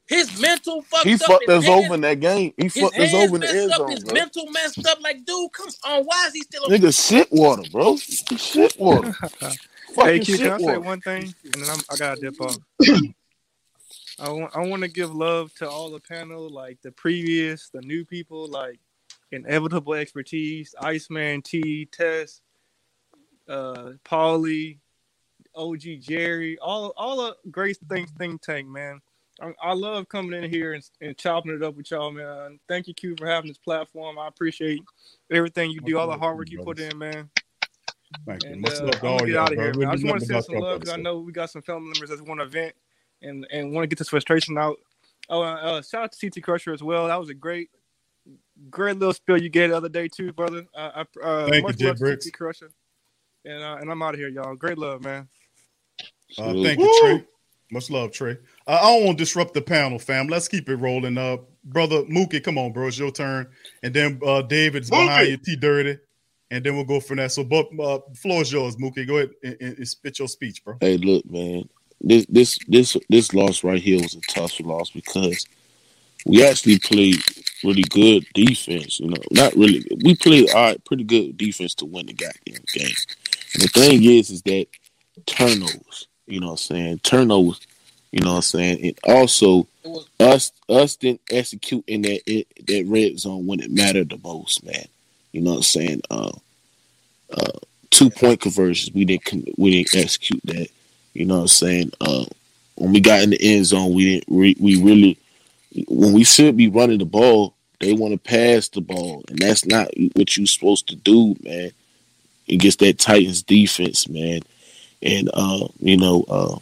His mental fucked He up. fucked his us hands, over in that game. He His fucked us over in the end zone, His bro. mental messed up. Like, dude, come on. Why is he still? A, Nigga, shit water, bro. Shit water. Hey, Fucking Q, can I shit say one thing? And then I'm, I gotta dip off. I want I want to give love to all the panel, like the previous, the new people, like inevitable expertise, Iceman T, Tess, uh, Paulie, OG Jerry, all all the great things think tank, man. I, I love coming in here and, and chopping it up with y'all, man. Thank you, Q, for having this platform. I appreciate everything you do, all the hard work you put in, man. Thank you. And, Much uh, love to I'm all y'all, out bro. here, We. I just want to nothing send some love because I know we got some family members that want to vent and and want to get this frustration out. Oh, uh, uh, shout out to CT Crusher as well. That was a great, great little spill you gave the other day too, brother. Uh, I, uh, Thank you, much Jay love to Bricks. CT Crusher. And uh, and I'm out of here, y'all. Great love, man. Uh, thank you, Trey. Much love, Trey. Uh, I don't want to disrupt the panel, fam. Let's keep it rolling. Uh, brother Mookie, come on, bro. It's your turn. And then uh, David's behind you, T Dirty. And then we'll go from that. So, but uh, floor is yours, Mookie. Go ahead and, and, and spit your speech, bro. Hey, look, man. This this this this loss right here was a tough loss because we actually played really good defense. You know, not really. We played all right, pretty good defense to win the goddamn game. And the thing is, is that turnovers. You know what I'm saying? Turnovers. You know what I'm saying? And also us us didn't execute in that in, that red zone when it mattered the most, man. You know what I'm saying? Uh, uh, two point conversions. We didn't we didn't execute that. You know what I'm saying? Uh, when we got in the end zone, we didn't re- we really when we should be running the ball, they want to pass the ball, and that's not what you're supposed to do, man. Against that Titans defense, man, and uh, you know, uh,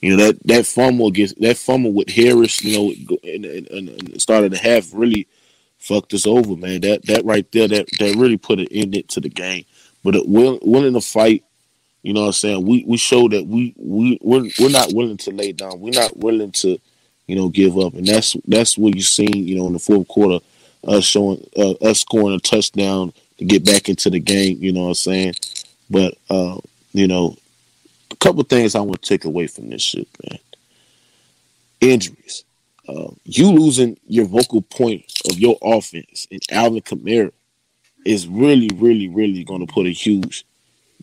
you know that that fumble against that fumble with Harris, you know, in, in, in, the start of the half really fucked us over, man. That that right there, that that really put an end to the game. But it, will, willing to fight, you know what I'm saying? We we show that we we we're, we're not willing to lay down. We're not willing to, you know, give up. And that's that's what you seen, you know, in the fourth quarter, us showing uh, us scoring a touchdown to get back into the game, you know what I'm saying? But uh, you know, a couple things I want to take away from this shit, man. Injuries. Uh, you losing your vocal point of your offense in Alvin Kamara is really, really, really going to put a huge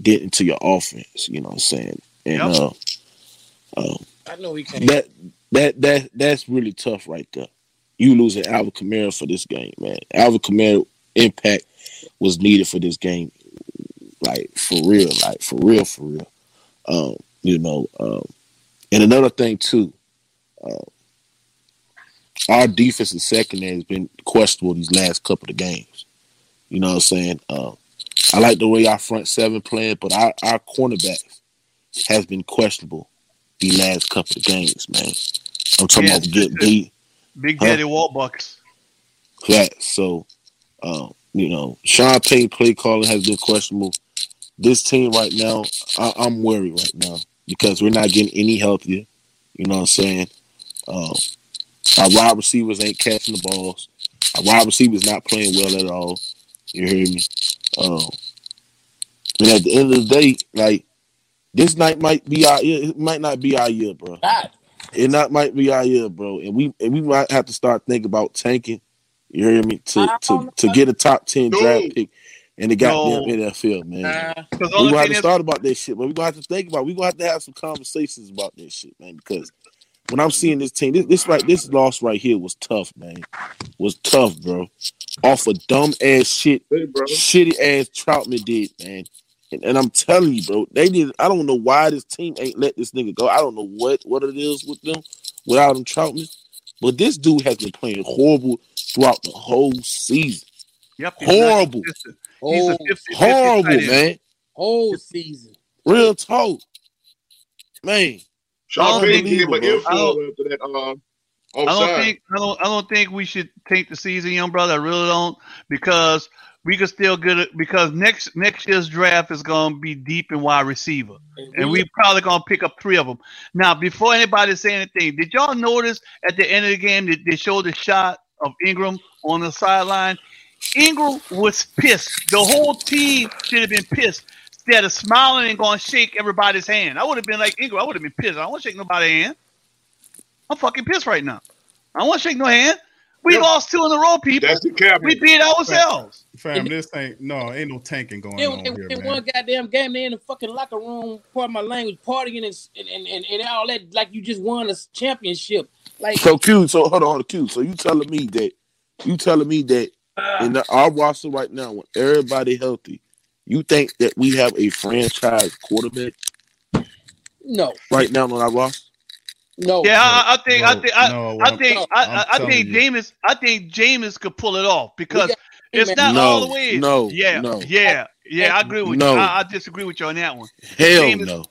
dent into your offense. You know what I'm saying? And uh, uh, I know he can't. that that that that's really tough right there. You losing Alvin Kamara for this game, man. Alvin Kamara impact was needed for this game, like for real, like for real, for real. Um, you know, um, and another thing too, uh, our defensive secondary has been questionable these last couple of games. You know what I'm saying? Uh, I like the way our front seven playing, but our, our cornerbacks has been questionable the last couple of games, man. I'm talking Yeah, about getting beat. Big Huh? Daddy Warbucks. That so, uh, you know, Sean Payton play calling has been questionable. This team right now, I, I'm worried right now because we're not getting any healthier. You know what I'm saying? Um, our wide receivers ain't catching the balls. Our wide receivers not playing well at all. You hear me? Um, and at the end of the day, like this night might be our year. It might not be our year, bro. It not might be our year, bro. And we and we might have to start thinking about tanking. You hear me? To to to get a top ten draft pick in the goddamn No. NFL, man. Because we gonna have to start about that shit, but we gonna have to think about. It. We gonna have to have some conversations about that shit, man. Because when I'm seeing this team, this, this right, this loss right here was tough, man. Was tough, bro. Off of dumb ass shit, shitty ass Trautman did, man. And, and I'm telling you, bro, they did. I don't know why this team ain't let this nigga go. I don't know what what it is with them without him Trautman, but this dude has been playing horrible throughout the whole season. Yep, he's horrible, consistent. He's a 50-50 horrible, tight end. man. Whole season. Real talk, man. Sean Payton gave an bro. after that um, I don't think I don't I don't think we should take the season, young brother. I really don't because we could still get it because next next year's draft is going to be deep in wide receiver, and we probably going to pick up three of them. Now, before anybody say anything, did y'all notice at the end of the game that they showed the shot of Ingram on the sideline? Ingram was pissed. The whole team should have been pissed. Instead of smiling and going to shake everybody's hand, I would have been like Ingram. I would have been pissed. I don't want to shake nobody's hand. I'm fucking pissed right now. I don't want to shake no hand. We Yep. lost two in a row, people. That's the cabinet. We beat ourselves. Fam, this ain't no, ain't no tanking going Then on in, here, in man. one goddamn game, they in the fucking locker room, pardon my language, partying and and, and, and all that, like you just won a championship. Like So Q, so hold on, hold on, Q. So you telling me that you telling me that ah. in the, our roster right now, when everybody healthy, you think that we have a franchise quarterback no, right now on our roster? no. Yeah, I, I think, I No, think, I, no, I think, I'm I, I, I think you. James, I think James could pull it off because got- it's not No, all the way. no, yeah, no. yeah, yeah. I agree with No. you. I, I disagree with you on that one. Hell James- no.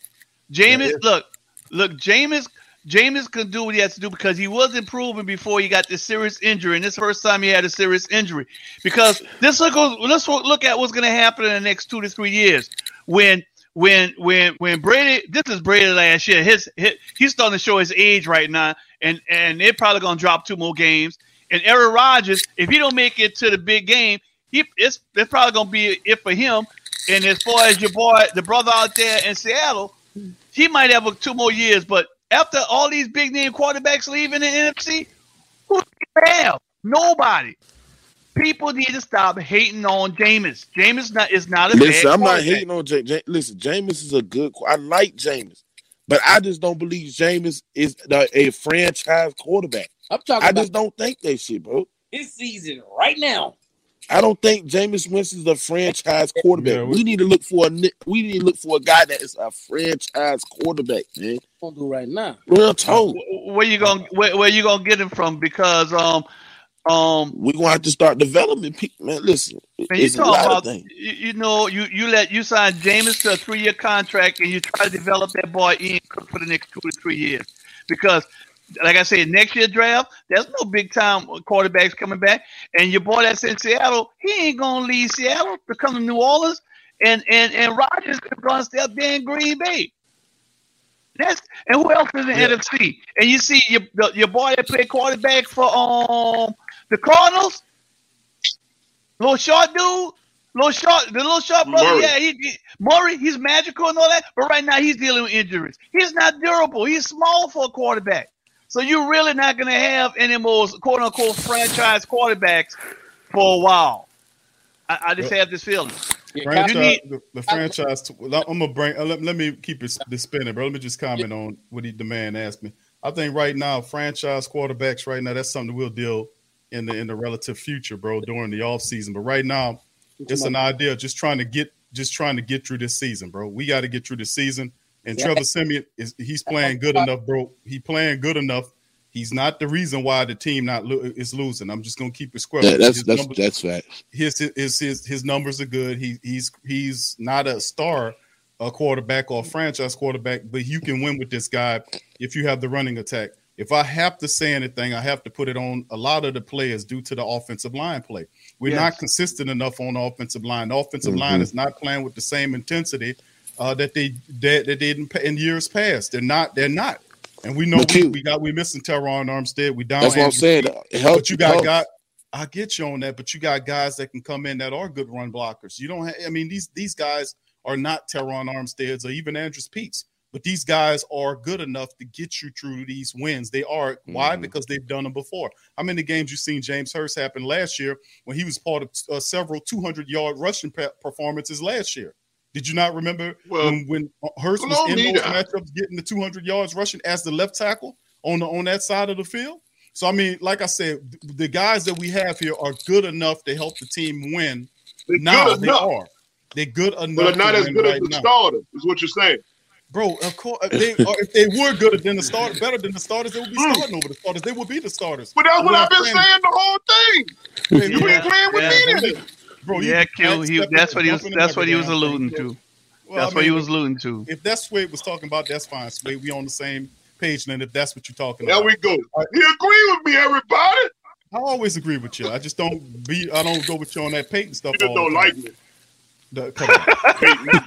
James, look, look, James, James can do what he has to do because he was improving before he got this serious injury, and this first time he had a serious injury. Because this look, let's look at what's going to happen in the next two to three years when. When when when Brady, this is Brady last year. His, his he's starting to show his age right now, and and they're probably gonna drop two more games. And Aaron Rodgers, if he don't make it to the big game, he it's it's probably gonna be it for him. And as far as your boy, the brother out there in Seattle, he might have two more years. But after all these big name quarterbacks leaving the NFC, who do you have? Nobody. People need to stop hating on Jameis. Jameis not is not a Listen, bad I'm not hating on James. Listen, Jameis is a good. I like Jameis, but I just don't believe Jameis is the, a franchise quarterback. I'm talking I about just don't think that shit, bro. this season right now. I don't think Jameis Winston's the franchise quarterback. Yeah, we, need to look for a we need to look for a guy that is a franchise quarterback, man. Gonna do right now. Real talk. Where you gonna where, where you gonna get him from? Because um um We're gonna have to start developing people, man. Listen, Man, you it's a lot of about things. you, you know you you let you sign Jameis to a three year contract and you try to develop that boy in for the next two to three years because like I said next year draft there's no big time quarterbacks coming back and your boy that's in Seattle he ain't gonna leave Seattle to come to New Orleans and and and Rodgers is gonna stay up there in Green Bay. That's and who else is in the NFC? And you see your the, your boy that played quarterback for um the Cardinals, little short dude, little short, the little short brother. Murray. Yeah, he, he Murray. He's magical and all that, but right now he's dealing with injuries. He's not durable. He's small for a quarterback. So you're really not going to have any more quote unquote franchise quarterbacks for a while. I, I just have this feeling. Franchise, need- the, the franchise. t- I'm gonna bring. uh, Let, let me keep it the spinning, bro. Let me just comment on what he, the man asked me. I think right now, franchise quarterbacks. Right now, that's something we'll deal in the in the relative future, bro, during the off season. But right now, it's an idea. Just trying to get, just trying to get through this season, bro. We got to get through the season. And Yeah. Trevor Siemian is he's playing good enough, bro. He playing good enough. He's not the reason why the team not lo- is losing. I'm just gonna keep it square. That, that's His that's numbers- that's fact. his his his his numbers are good. He he's he's not a star, a quarterback or a franchise quarterback, but you can win with this guy if you have the running attack. If I have to say anything, I have to put it on a lot of the players due to the offensive line play. We're Yes. not consistent enough on the offensive line. The offensive line Mhm. is not playing with the same intensity uh, that they that, that they did in, years past. They're not. They're not. And we know we, we got we missing Terron Armstead. We down. That's what I'm saying. Help- but you got help. got I get you on that, but you got guys that can come in that are good run blockers. You don't have, I mean, these these guys are not Terron Armsteads or even Andrus Peats, but these guys are good enough to get you through these wins. They are. Why? Mhm. Because they've done them before. How many games you seen James Hurst happen last year when he was part of uh, several 200 yard rushing pe- performances last year? Did you not remember Well, when, when Hurst was in those down. matchups getting the 200 yards rushing as the left tackle on the on that side of the field? So I mean, like I said, the guys that we have here are good enough to help the team win. They're now good they enough. are. They're good enough. But they're not to as win good as the now. starter, is what you're saying. Bro, of course, if they, are, if they were good than the starters, better than the starters, they would be hmm. starting over the starters. They would be the starters. But that's what I'm I've been saying the whole thing. Hey, You bro, been agreeing with yeah. me then. Bro, you yeah, can Q. He, that's what he was. That's what he was alluding thing. to. Well, That's I what he was alluding to. If that's what it was talking about, that's fine. Sway, we on the same page. Then if that's what you're talking There about, there we go. You agree with me, everybody? I always agree with you. I just don't be. I don't go with you on that Payton stuff. You just don't like me. The- come on.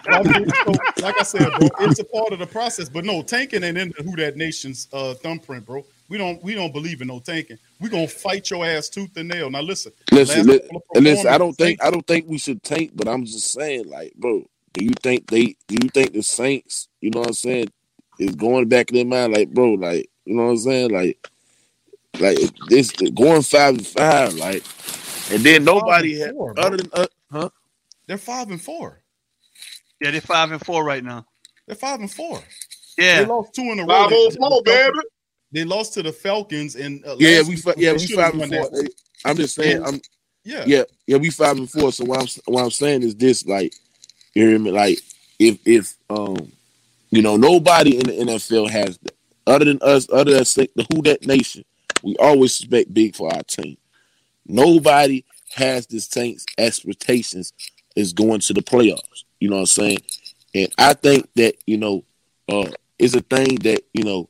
I mean, so, like I said, bro, it's a part of the process. But no, tanking ain't into who that nation's uh, thumbprint, bro. We don't we don't believe in no tanking. We're gonna fight your ass tooth and nail. Now listen, Listen, last li- listen. I don't think I don't think we should tank, but I'm just saying, like, bro, do you think they? Do you think the Saints? You know what I'm saying? Is going back in their mind, like, bro, like, you know what I'm saying, like. like this going five and five, like, and then nobody Five had four, other than uh, huh? They're five and four. Yeah, they're five and four right now. They're five and four. Yeah. They lost two in a row. Five They- oh four, baby. They lost to the Falcons and uh, Yeah, we fi- yeah we five and four. that. I'm just saying, I'm Yeah. yeah yeah we five and four. So what I'm what I'm saying is this, like, you hear me? Like, if if um, you know, nobody in the NFL has other than us, other than the Who That Nation, we always expect big for our team. Nobody has the Saints expectations is going to the playoffs. You know what I'm saying? And I think that you know, uh, is a thing that you know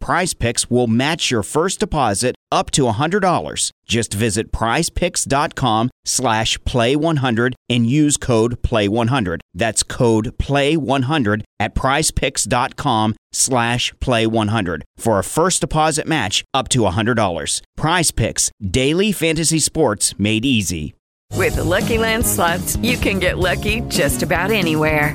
Prize Picks will match your first deposit up to $100. Just visit prizepicks.com slash play100 and use code play100. That's code play100 at prizepicks.com slash play100 for a first deposit match up to $100. Prize Picks, daily fantasy sports made easy. With the Lucky Land slots, you can get lucky just about anywhere.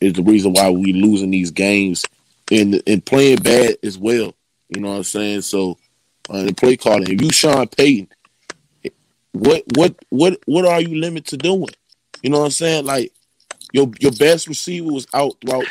is the reason why we losing these games and and playing bad as well. You know what I'm saying? So uh, the play calling. If you Sean Payton, what what what what are you limited to doing? You know what I'm saying? Like your your best receiver was out throughout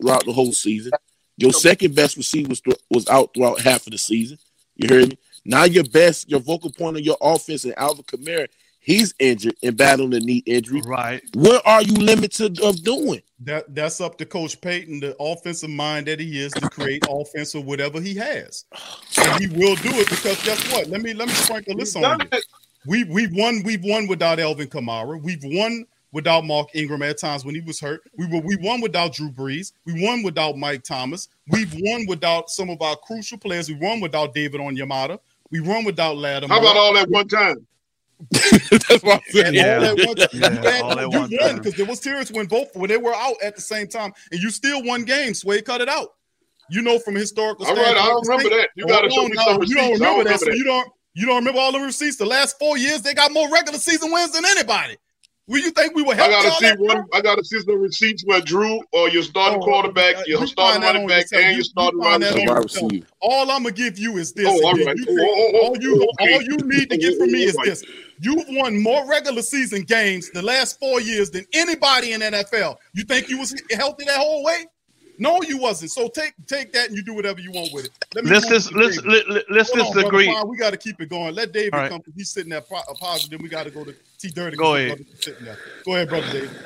throughout the whole season. Your second best receiver was, was out throughout half of the season. You heard me? Now your best, your vocal point of your offense and Alvin Kamara, he's injured and battling a knee injury. Right. What are you limited of doing? That that's up to Coach Payton, the offensive mind that he is, to create offense or whatever he has. And he will do it because guess what? Let me let me sprinkle this on you. We we've won we've won without Alvin Kamara. We've won without Mark Ingram at times when he was hurt. We were we won without Drew Brees. We won without Mike Thomas. We've won without some of our crucial players. We won without David Onyemata. We won without Lattimore. How about all that one time? That's what I'm saying. And all at one. Yeah, you had- all at you won because there was periods when both when they were out at the same time, and you still won games. Sway cut it out. You know from a historical. All right, I don't standpoint, remember that. You gotta show me some oh, You receipts. I don't don't remember that, remember so that. you don't. You don't remember all the receipts. The last four years, they got more regular season wins than anybody. Will you think we were healthy? I gotta see that one. I gotta see some receipts where Drew or your starting Oh, quarterback, uh, your you starting running back, yourself. and You- your starting you find wide receiver. All I'm gonna give you is this. Oh, and all you Oh, oh, oh, all you okay. all you need to get from me is All right. this. You've won more regular season games the last four years than anybody in NFL. You think you was healthy that whole way? No, you wasn't. So take take that and you do whatever you want with it. Let Let's move just let's let, let, let's Hold just on, brother agree. We got to keep it going. Let David All right. come. 'cause He's sitting there po- uh, positive. Then we got to go to T Dirty. Go 'cause his ahead. there. Go ahead, brother David.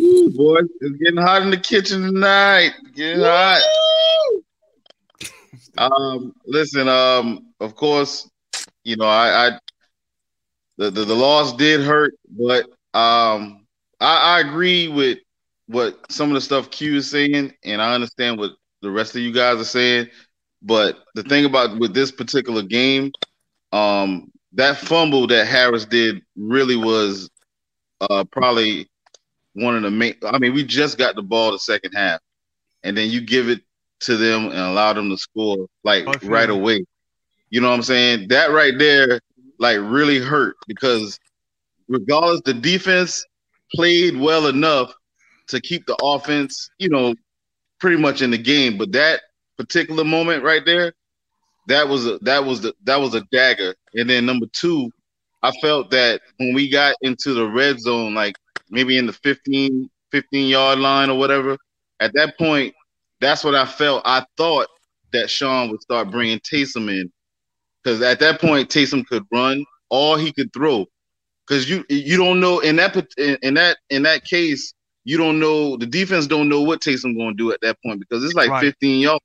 Ooh, boy, it's getting hot in the kitchen tonight. Getting hot. Um, listen, um, of course, you know, I, I the, the the loss did hurt, but um, I, I agree with what some of the stuff Q is saying, and I understand what the rest of you guys are saying. But the thing about with this particular game, um, that fumble that Harris did really was uh, probably one of the main. I mean, we just got the ball the second half, and then you give it to them and allow them to score like I right away. You know what I'm saying? That right there, like, really hurt because regardless, the defense played well enough to keep the offense, you know, pretty much in the game. But that particular moment right there, that was a that was the that was a dagger. And then number two, I felt that when we got into the red zone, like maybe in the 15, 15 yard line or whatever. At that point, that's what I felt. I thought that Sean would start bringing Taysom in because at that point Taysom could run or he could throw. Because you you don't know in that in, in that in that case you don't know the defense don't know what Taysom going to do at that point because it's like Right. 15 yards.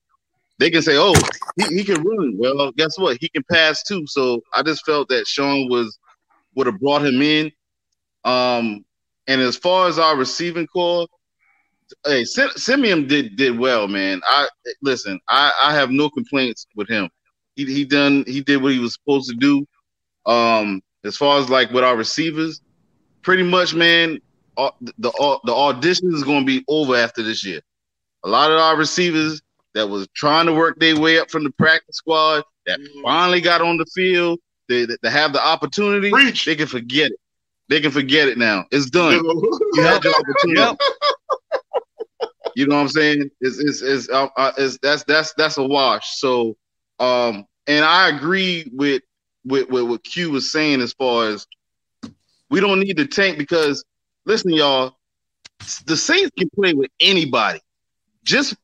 They can say, "Oh, he, he can run." Well, guess what? He can pass too. So I just felt that Sean was would have brought him in. Um, and as far as our receiving core, hey, Sim- Siemian did did well, man. I listen. I I have no complaints with him. He he done he did what he was supposed to do. Um, as far as like with our receivers, pretty much, man. The the audition is going to be over after this year. A lot of our receivers that was trying to work their way up from the practice squad that finally got on the field, they, they have the opportunity. They can forget it. They can forget it now. It's done. You had your opportunity. You know what I'm saying? It's it's it's, uh, uh, it's that's that's that's a wash. So, um, and I agree with with, with what Q was saying as far as we don't need to tank because listen, y'all, the Saints can play with anybody. Just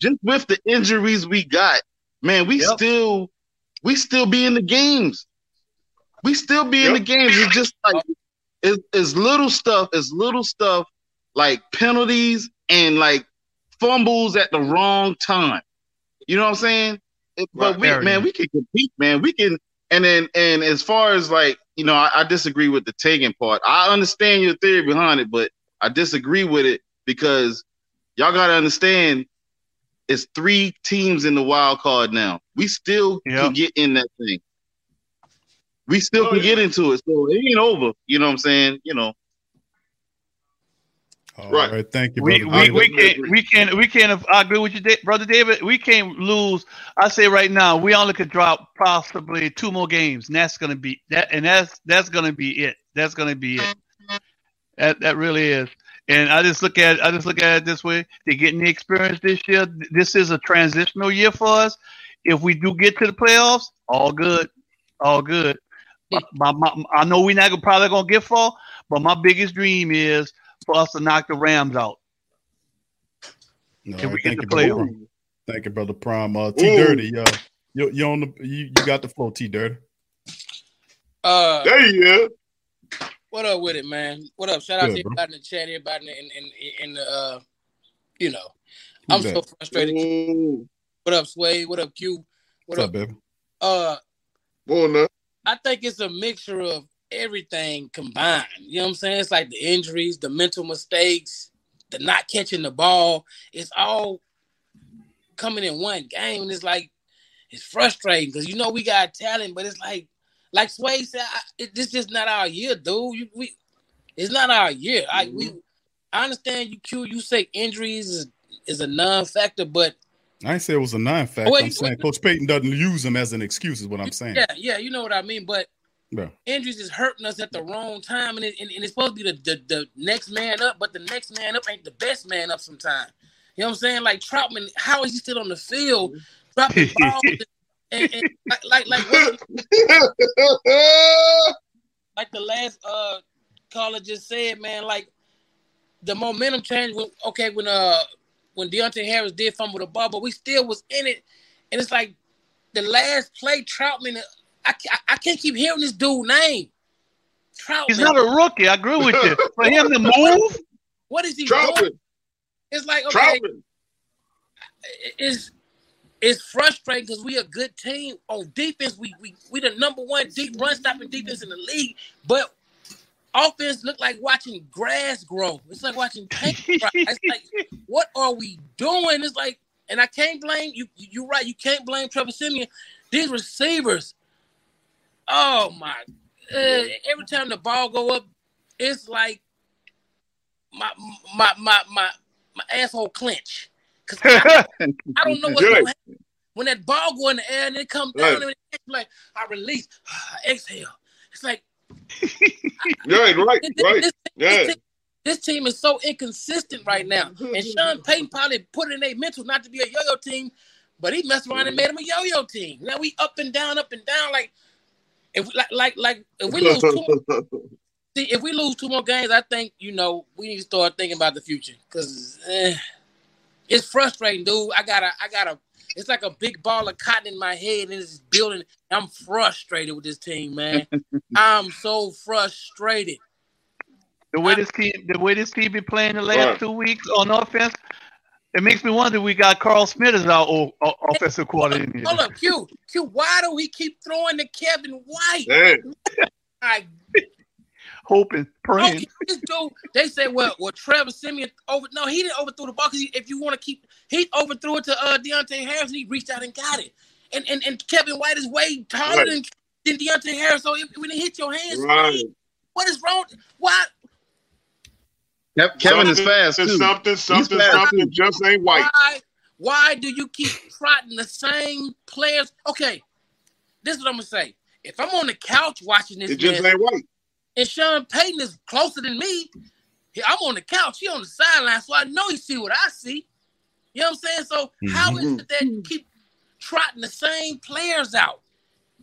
just with the injuries we got, man, we still we still be in the games. We still be in the games. It's just like it's, it's little stuff, it's little stuff like penalties and like fumbles at the wrong time. You know what I'm saying? It- but Right. we man, we can compete, man. We can and then and as far as like, you know, I, I disagree with the taking part. I understand your theory behind it, but I disagree with it because y'all gotta understand it's three teams in the wild card now. We still can get in that thing. We still oh, can get into it. So it ain't over. You know what I'm saying? You know. All right. Thank you, We, brother. we, David. we can't we can't we can't I agree with you, brother David. We can't lose. I say right now, we only could drop possibly two more games, and that's gonna be that, and that's that's gonna be it. That's gonna be it. That that really is. And I just look at I just look at it this way: they're getting the experience this year. This is a transitional year for us. If we do get to the playoffs, all good, all good. My, my, my, I know we're not gonna, probably gonna get far, but my biggest dream is for us to knock the Rams out. All Can we get thank the you, brother. Prime. Thank you, brother Prime. Uh, T Ooh. Dirty, uh, you you on the you, you got the flow, T Dirty. Uh, there you go. What up with it, man? What up? Shout out Good, to bro. everybody in the chat, everybody in in in, in the uh, you know, I'm Who's so that? frustrated. What up, Sway? What up, Q? What What's up? up, baby? Uh, well, no. I think it's a mixture of everything combined. You know what I'm saying? It's like the injuries, the mental mistakes, the not catching the ball. It's all coming in one game, and it's like it's frustrating because you know we got talent, but it's like, like Sway said, I, it, this is not our year, dude. You, we, it's not our year. I we, mm-hmm. I understand you, Q. You say injuries is is a non-factor, but I ain't say it was a non-factor. Wait, I'm saying Coach Payton doesn't use them as an excuse, is what I'm saying. yeah, yeah, you know what I mean. But Yeah. injuries is hurting us at the wrong time, and, it, and, and it's supposed to be the, the the next man up, but the next man up ain't the best man up sometimes. You know what I'm saying? Like Trautman, how is he still on the field dropping balls? and, and like like like what, like the last uh caller just said, man, like the momentum change when okay when uh when Deonte Harris did fumble the ball, but we still was in it, and it's like the last play Trautman. I, I, I can't keep hearing this dude name. Trautman. He's not a rookie. I agree with you. For him to move, What is he Trautman. doing? It's like okay, Trautman. it's it's frustrating because we a good team on defense. We we we the number one deep run stopping defense in the league, but offense look like watching grass grow. It's like watching paint dry. It's like what are we doing? It's like, and I can't blame you. You're right. You can't blame Trevor Siemian. These receivers. Oh my! Uh, every time the ball go up, it's like my my my my my asshole clench. Cause I, I don't know what's Right. going to happen. When that ball go in the air and it come down, Right. and it's like I release, I exhale. It's like Right, right, this, right. this- Yeah. this team, this team is so inconsistent right now. And Sean Payton probably put in a mental not to be a yo-yo team, but he messed around and made him a yo-yo team. Now we up and down, up and down. Like if like like like if we lose two, See, if we lose two more games, I think you know we need to start thinking about the future because eh, it's frustrating, dude. I gotta, I gotta. It's like a big ball of cotton in my head, and it's building. I'm frustrated with this team, man. I'm so frustrated. The way this team, the way this team been playing the last Right. two weeks on offense, it makes me wonder. We got Carl Smith as our o- o- offensive coordinator. Hold up, Q. Q. Why do we keep throwing to Kevin White? Hey. I hoping, praying. Okay, this dude, they said, well, well, Trevor Siemian over. No, he didn't overthrow the ball because if you want to keep, he overthrew it to uh, Deonte Harris and he reached out and got it. And and, and Kevin White is way taller Right. than, than Deonte Harris. So if, when it hit your hands, Right. what is wrong? Why? Kev- Kevin is fast too. Something, something, fast, something too. just ain't white. Why? Why do you keep trotting the same players? Okay, this is what I'm gonna say. If I'm on the couch watching this, It just mess, ain't white. and Sean Payton is closer than me. I'm on the couch. He on the sideline, so I know he see what I see. You know what I'm saying? So how is it that you keep trotting the same players out?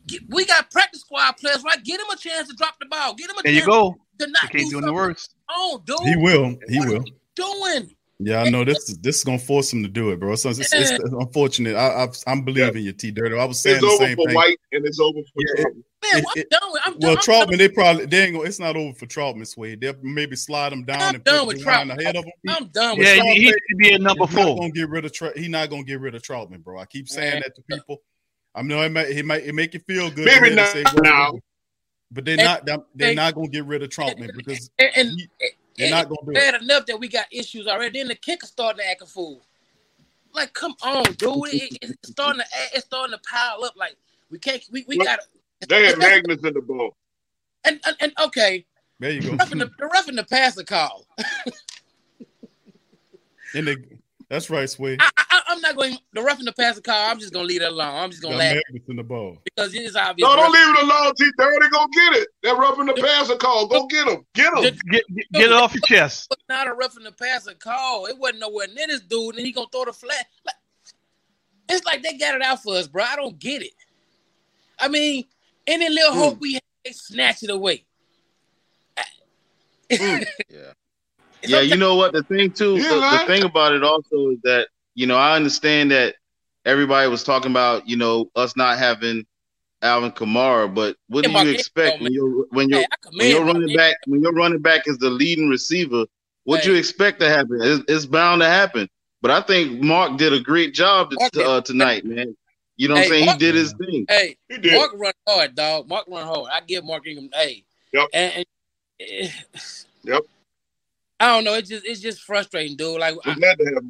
Get- we got practice squad players, right? Get him a chance to drop the ball. Get him a There you go. To You not can't do do the something. worst. Oh, dude, He will. He will. doing. Yeah, I know this. This is gonna force him to do it, bro. So it's, it's, it's unfortunate. I, I, I'm believing you, T. Dirty. I was saying It's the over same for thing. White and it's over for Trump. Man, I'm done with. I'm Well, done. Trautman, they probably they ain't gonna. It's not over for Trautman, Sway. They'll maybe slide him down I'm and done put with Devine Trautman. ahead of him. I'm done with Yeah, Trautman. he, he should be a number He's not four. gonna get rid of. Tra- he not gonna get rid of Trautman, bro. I keep saying that to people. I know it might. It might. It make you feel good. Maybe to not say, well, now. But they're And- not. They're, they're not gonna get rid of Trautman because and, and they're and not gonna do it. bad enough that we got issues already. Then the kicker starting to act a fool. Like, come on, dude. It, it- it's starting to act- it's starting to pile up. Like, we can't. We, we got They had magnets in the ball. and, and and okay. There you go. Roughing the, the roughing the passer call. And they, that's right, Sway. I, I, I'm not going the roughing the passer call. I'm just gonna leave it alone. I'm just gonna laugh magnets in the ball. because it is obvious. No, don't leave it alone. T. Dirty, go get it. They're rubbing the passer call. Go get him. Get him. Get, get, get it off your chest. But not a roughing the passer call. It wasn't nowhere near this dude, and he gonna throw the flat. Like, it's like they got it out for us, bro. I don't get it. I mean, any little hmm. hope we had, they snatch it away. Hmm. Yeah, you know what? The thing too, the, the thing about it also is that you know I understand that everybody was talking about you know us not having Alvin Kamara, but what Yeah, do you Ingram, expect when you're when you're Hey, when you're running back when your running back is the leading receiver? What do you expect to happen? It's, it's bound to happen. But I think Mark did a great job Mark to, uh, tonight, man. You know what I'm saying? Mark- he did his thing. Hey, He did. Mark run hard, dog. Mark run hard. I give Mark Ingram. Hey, Yep. and, and eh, Yep. I don't know. It's just it's just frustrating, dude. Like We're glad to have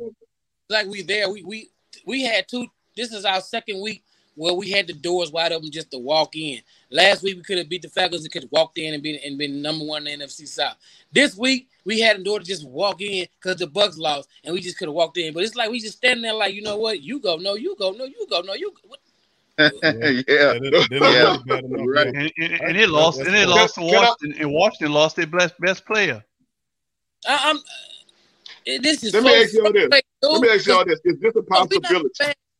like we there. We we we had two. This is our second week where we had the doors wide open just to walk in. Last week we could have beat the Falcons and could have walked in and been and been number one in the NFC South. This week we had a door to just walk in because the Bucs lost and we just could have walked in. But it's like we just standing there like you know what? You go, no, you go, no, you go, no, you. Go. What? yeah, they- they don't yeah. really bad enough, Right. And, and, and they lost. And it lost to Washington. And Washington lost their best best player. I, I'm. eh, This is Let so me ask y'all this. frustrating, Let me ask y'all this. Is this a Bro, we not possibility?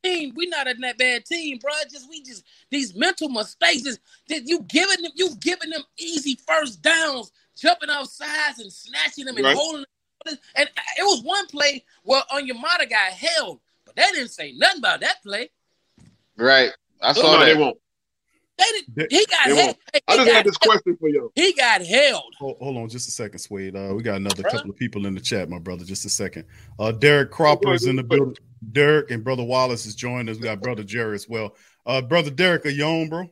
team. We're not a that bad team, bro. Just we just these mental mistakes. Is that you giving them? You giving them easy first downs, jumping off sides and snatching them and Right. holding. Them. And it was one play where Onyemata got held, but they didn't say nothing about that play. Right. I saw No, that. they won't. They did. He got They held. won't. I just had this question for y'all. He got held. Hold, hold on just a second, Swade. Uh, we got another Bruh. couple of people in the chat, my brother. Just a second. Uh, Derek Cropper is in the building. Derek and brother Wallace is joining us. We got brother Jerry as well. Uh, brother Derek, are you on, bro?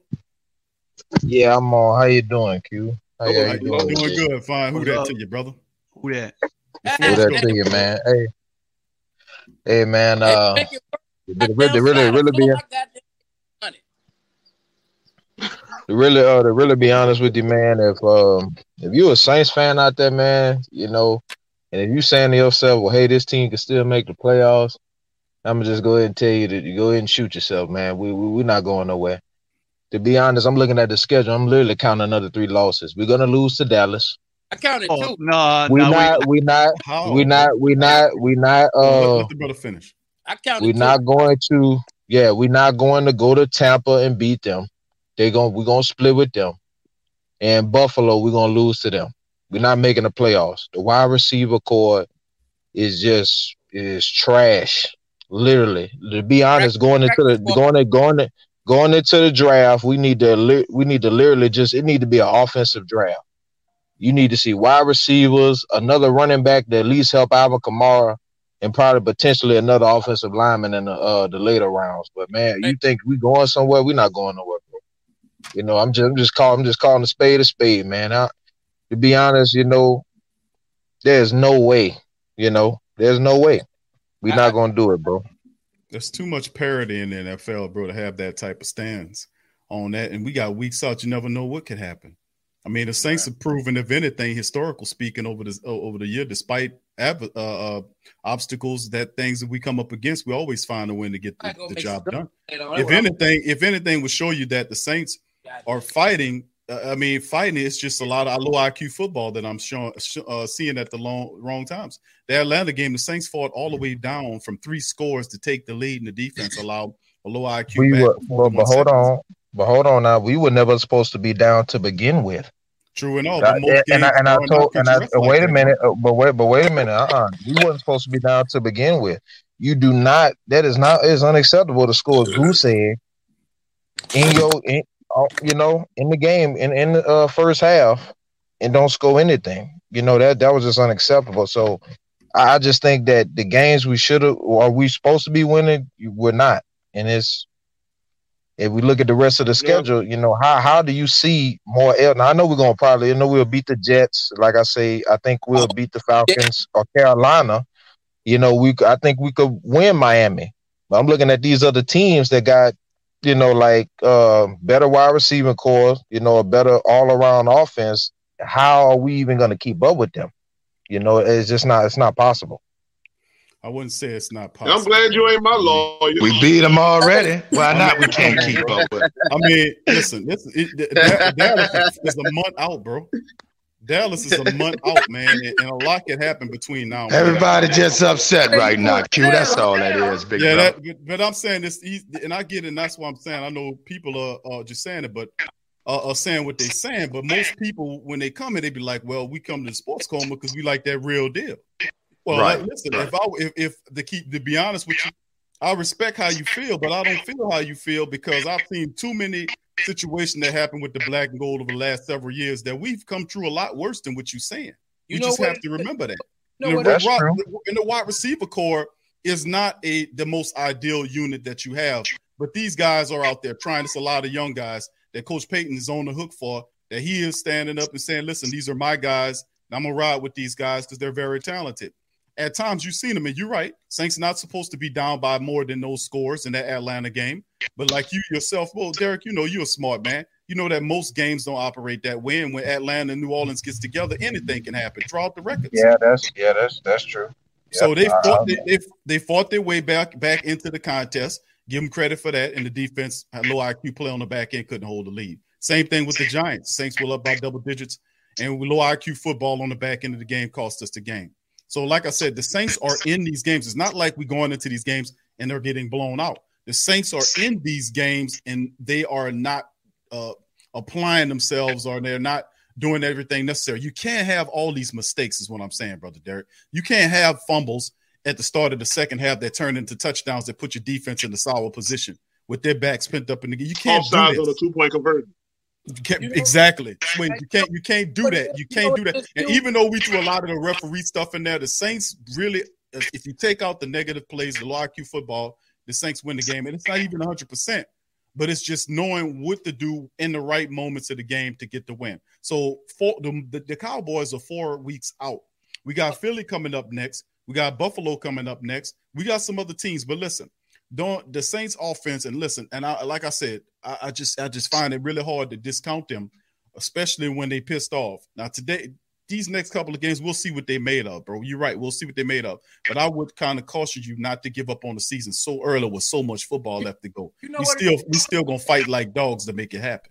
Yeah, I'm on. How you doing, Q? How, Oh, how how you you doing? doing good. Fine. Who What's that up? to you, brother? Who that? Who that to you, man? Hey, hey, man. Uh, Make it to really, really, really be, to really, uh, to really be honest with you, man. If um, if you're a Saints fan out there, man, you know, and if you saying to yourself, well, hey, this team can still make the playoffs, I'm gonna just go ahead and tell you that you go ahead and shoot yourself, man. We we we're not going nowhere. To be honest, I'm looking at the schedule. I'm literally counting another three losses. We're gonna lose to Dallas. I counted Oh, two. no, we no, not, we not, How? we not, we not, we not. Oh, Uh, let the brother finish. I counted we're two. not going to. Yeah, we're not going to go to Tampa and beat them. They going we're gonna split with them. And Buffalo, we're gonna lose to them. We're not making the playoffs. The wide receiver corps is just is trash. Literally, to be honest, going into the going to, going to, going into the draft, we need to we need to literally just it need to be an offensive draft. You need to see wide receivers, another running back that at least help Alvin Kamara, and probably potentially another offensive lineman in the uh, the later rounds. But man, you think we going somewhere? We're not going nowhere. You know, I'm just I'm just calling I'm just calling a spade a spade, man. I, to be honest, you know, there's no way. You know, there's no way. We're not gonna do it, bro. There's too much parity in the NFL, bro, to have that type of stance on that. And we got weeks out. You never know what could happen. I mean, the Saints have proven, if anything, historical speaking, over this over the year, despite uh, uh, obstacles that things that we come up against, we always find a way to get the, the job done. If anything, if anything, would show you that the Saints are fighting. Uh, I mean, fighting is just a lot of low IQ football that I'm showing, uh, seeing at the long, wrong times. The Atlanta game, the Saints fought all the way down from three scores to take the lead, and the defense allowed a low IQ. We were, but, but hold on, but hold on now. We were never supposed to be down to begin with. True and all. Uh, and, I, and I told, and I, like wait a minute, uh, but wait, but wait a minute. Uh-uh. You wasn't supposed to be down to begin with. You do not. That is not. Is unacceptable to score goose egg in your, in, you know, in the game in in the uh, first half, and don't score anything. You know that that was just unacceptable. So I just think that the games we should have, or we supposed to be winning, we're not, and it's if we look at the rest of the schedule, you know, how how do you see more? Now, I know we're gonna probably, you know, we'll beat the Jets. Like I say, I think we'll beat the Falcons or Carolina. You know, we I think we could win Miami. But I'm looking at these other teams that got, you know, like uh, better wide receiving corps, you know, a better all around offense. How are we even gonna keep up with them? You know, it's just not. It's not possible. I wouldn't say it's not possible. I'm glad you ain't my lawyer. We beat them already. Why not? We can't keep up with. I mean, listen, this, it, Dallas is a month out, bro. Dallas is a month out, man, and, and, a lot can happen between now. and Everybody just upset right now. Q, that's all that is, big yeah. That, but I'm saying this, and I get it. and that's what I'm saying. I know people are, are just saying it, but uh, are saying what they're saying. But most people, when they come in, they be like, "Well, we come to the sports coma because we like that real deal." Well, right, like, listen, right. if I if, if to keep to be honest with you, I respect how you feel, but I don't feel how you feel because I've seen too many situations that happened with the black and gold over the last several years that we've come through a lot worse than what you're saying. You, you just what, have to remember that. You know, that's wide, true. And the wide receiver corps is not a the most ideal unit that you have, but these guys are out there trying. It's a lot of young guys that Coach Payton is on the hook for. That he is standing up and saying, "Listen, these are my guys. I'm gonna ride with these guys because they're very talented." At times you've seen them, and you're right. Saints not supposed to be down by more than those scores in that Atlanta game. But like you yourself, well, Derek, you know you're a smart man. You know that most games don't operate that way. And when Atlanta and New Orleans gets together, anything can happen. Draw out the records. Yeah, that's yeah, that's that's true. So they fought they, they, they fought their way back back into the contest. Give them credit for that. And the defense had low IQ play on the back end, couldn't hold the lead. Same thing with the Giants. Saints were up by double digits, and low IQ football on the back end of the game cost us the game. So, like I said, the Saints are in these games. It's not like we're going into these games and they're getting blown out. The Saints are in these games and they are not uh, applying themselves or they're not doing everything necessary. You can't have all these mistakes, is what I'm saying, brother Derek. You can't have fumbles at the start of the second half that turn into touchdowns that put your defense in the sour position with their backs pent up in the game. You can't Offsides on a two point conversion. Exactly. Wait, you can't you can't do that. You can't do that. And even though we threw a lot of the referee stuff in there, the Saints really, if you take out the negative plays, the low IQ football, the Saints win the game. And it's not even 100 percent, but it's just knowing what to do in the right moments of the game to get the win. So for the, the, the Cowboys are four weeks out. We got Philly coming up next. We got Buffalo coming up next. We got some other teams, but listen, don't the Saints offense and listen, and I like I said, I, I, just I just find it really hard to discount them, especially when they pissed off. Now today, these next couple of games, we'll see what they made of, bro. You're right, we'll see what they made of. But I would kind of caution you not to give up on the season so early with so much football left to go. You know we still we still gonna fight like dogs to make it happen.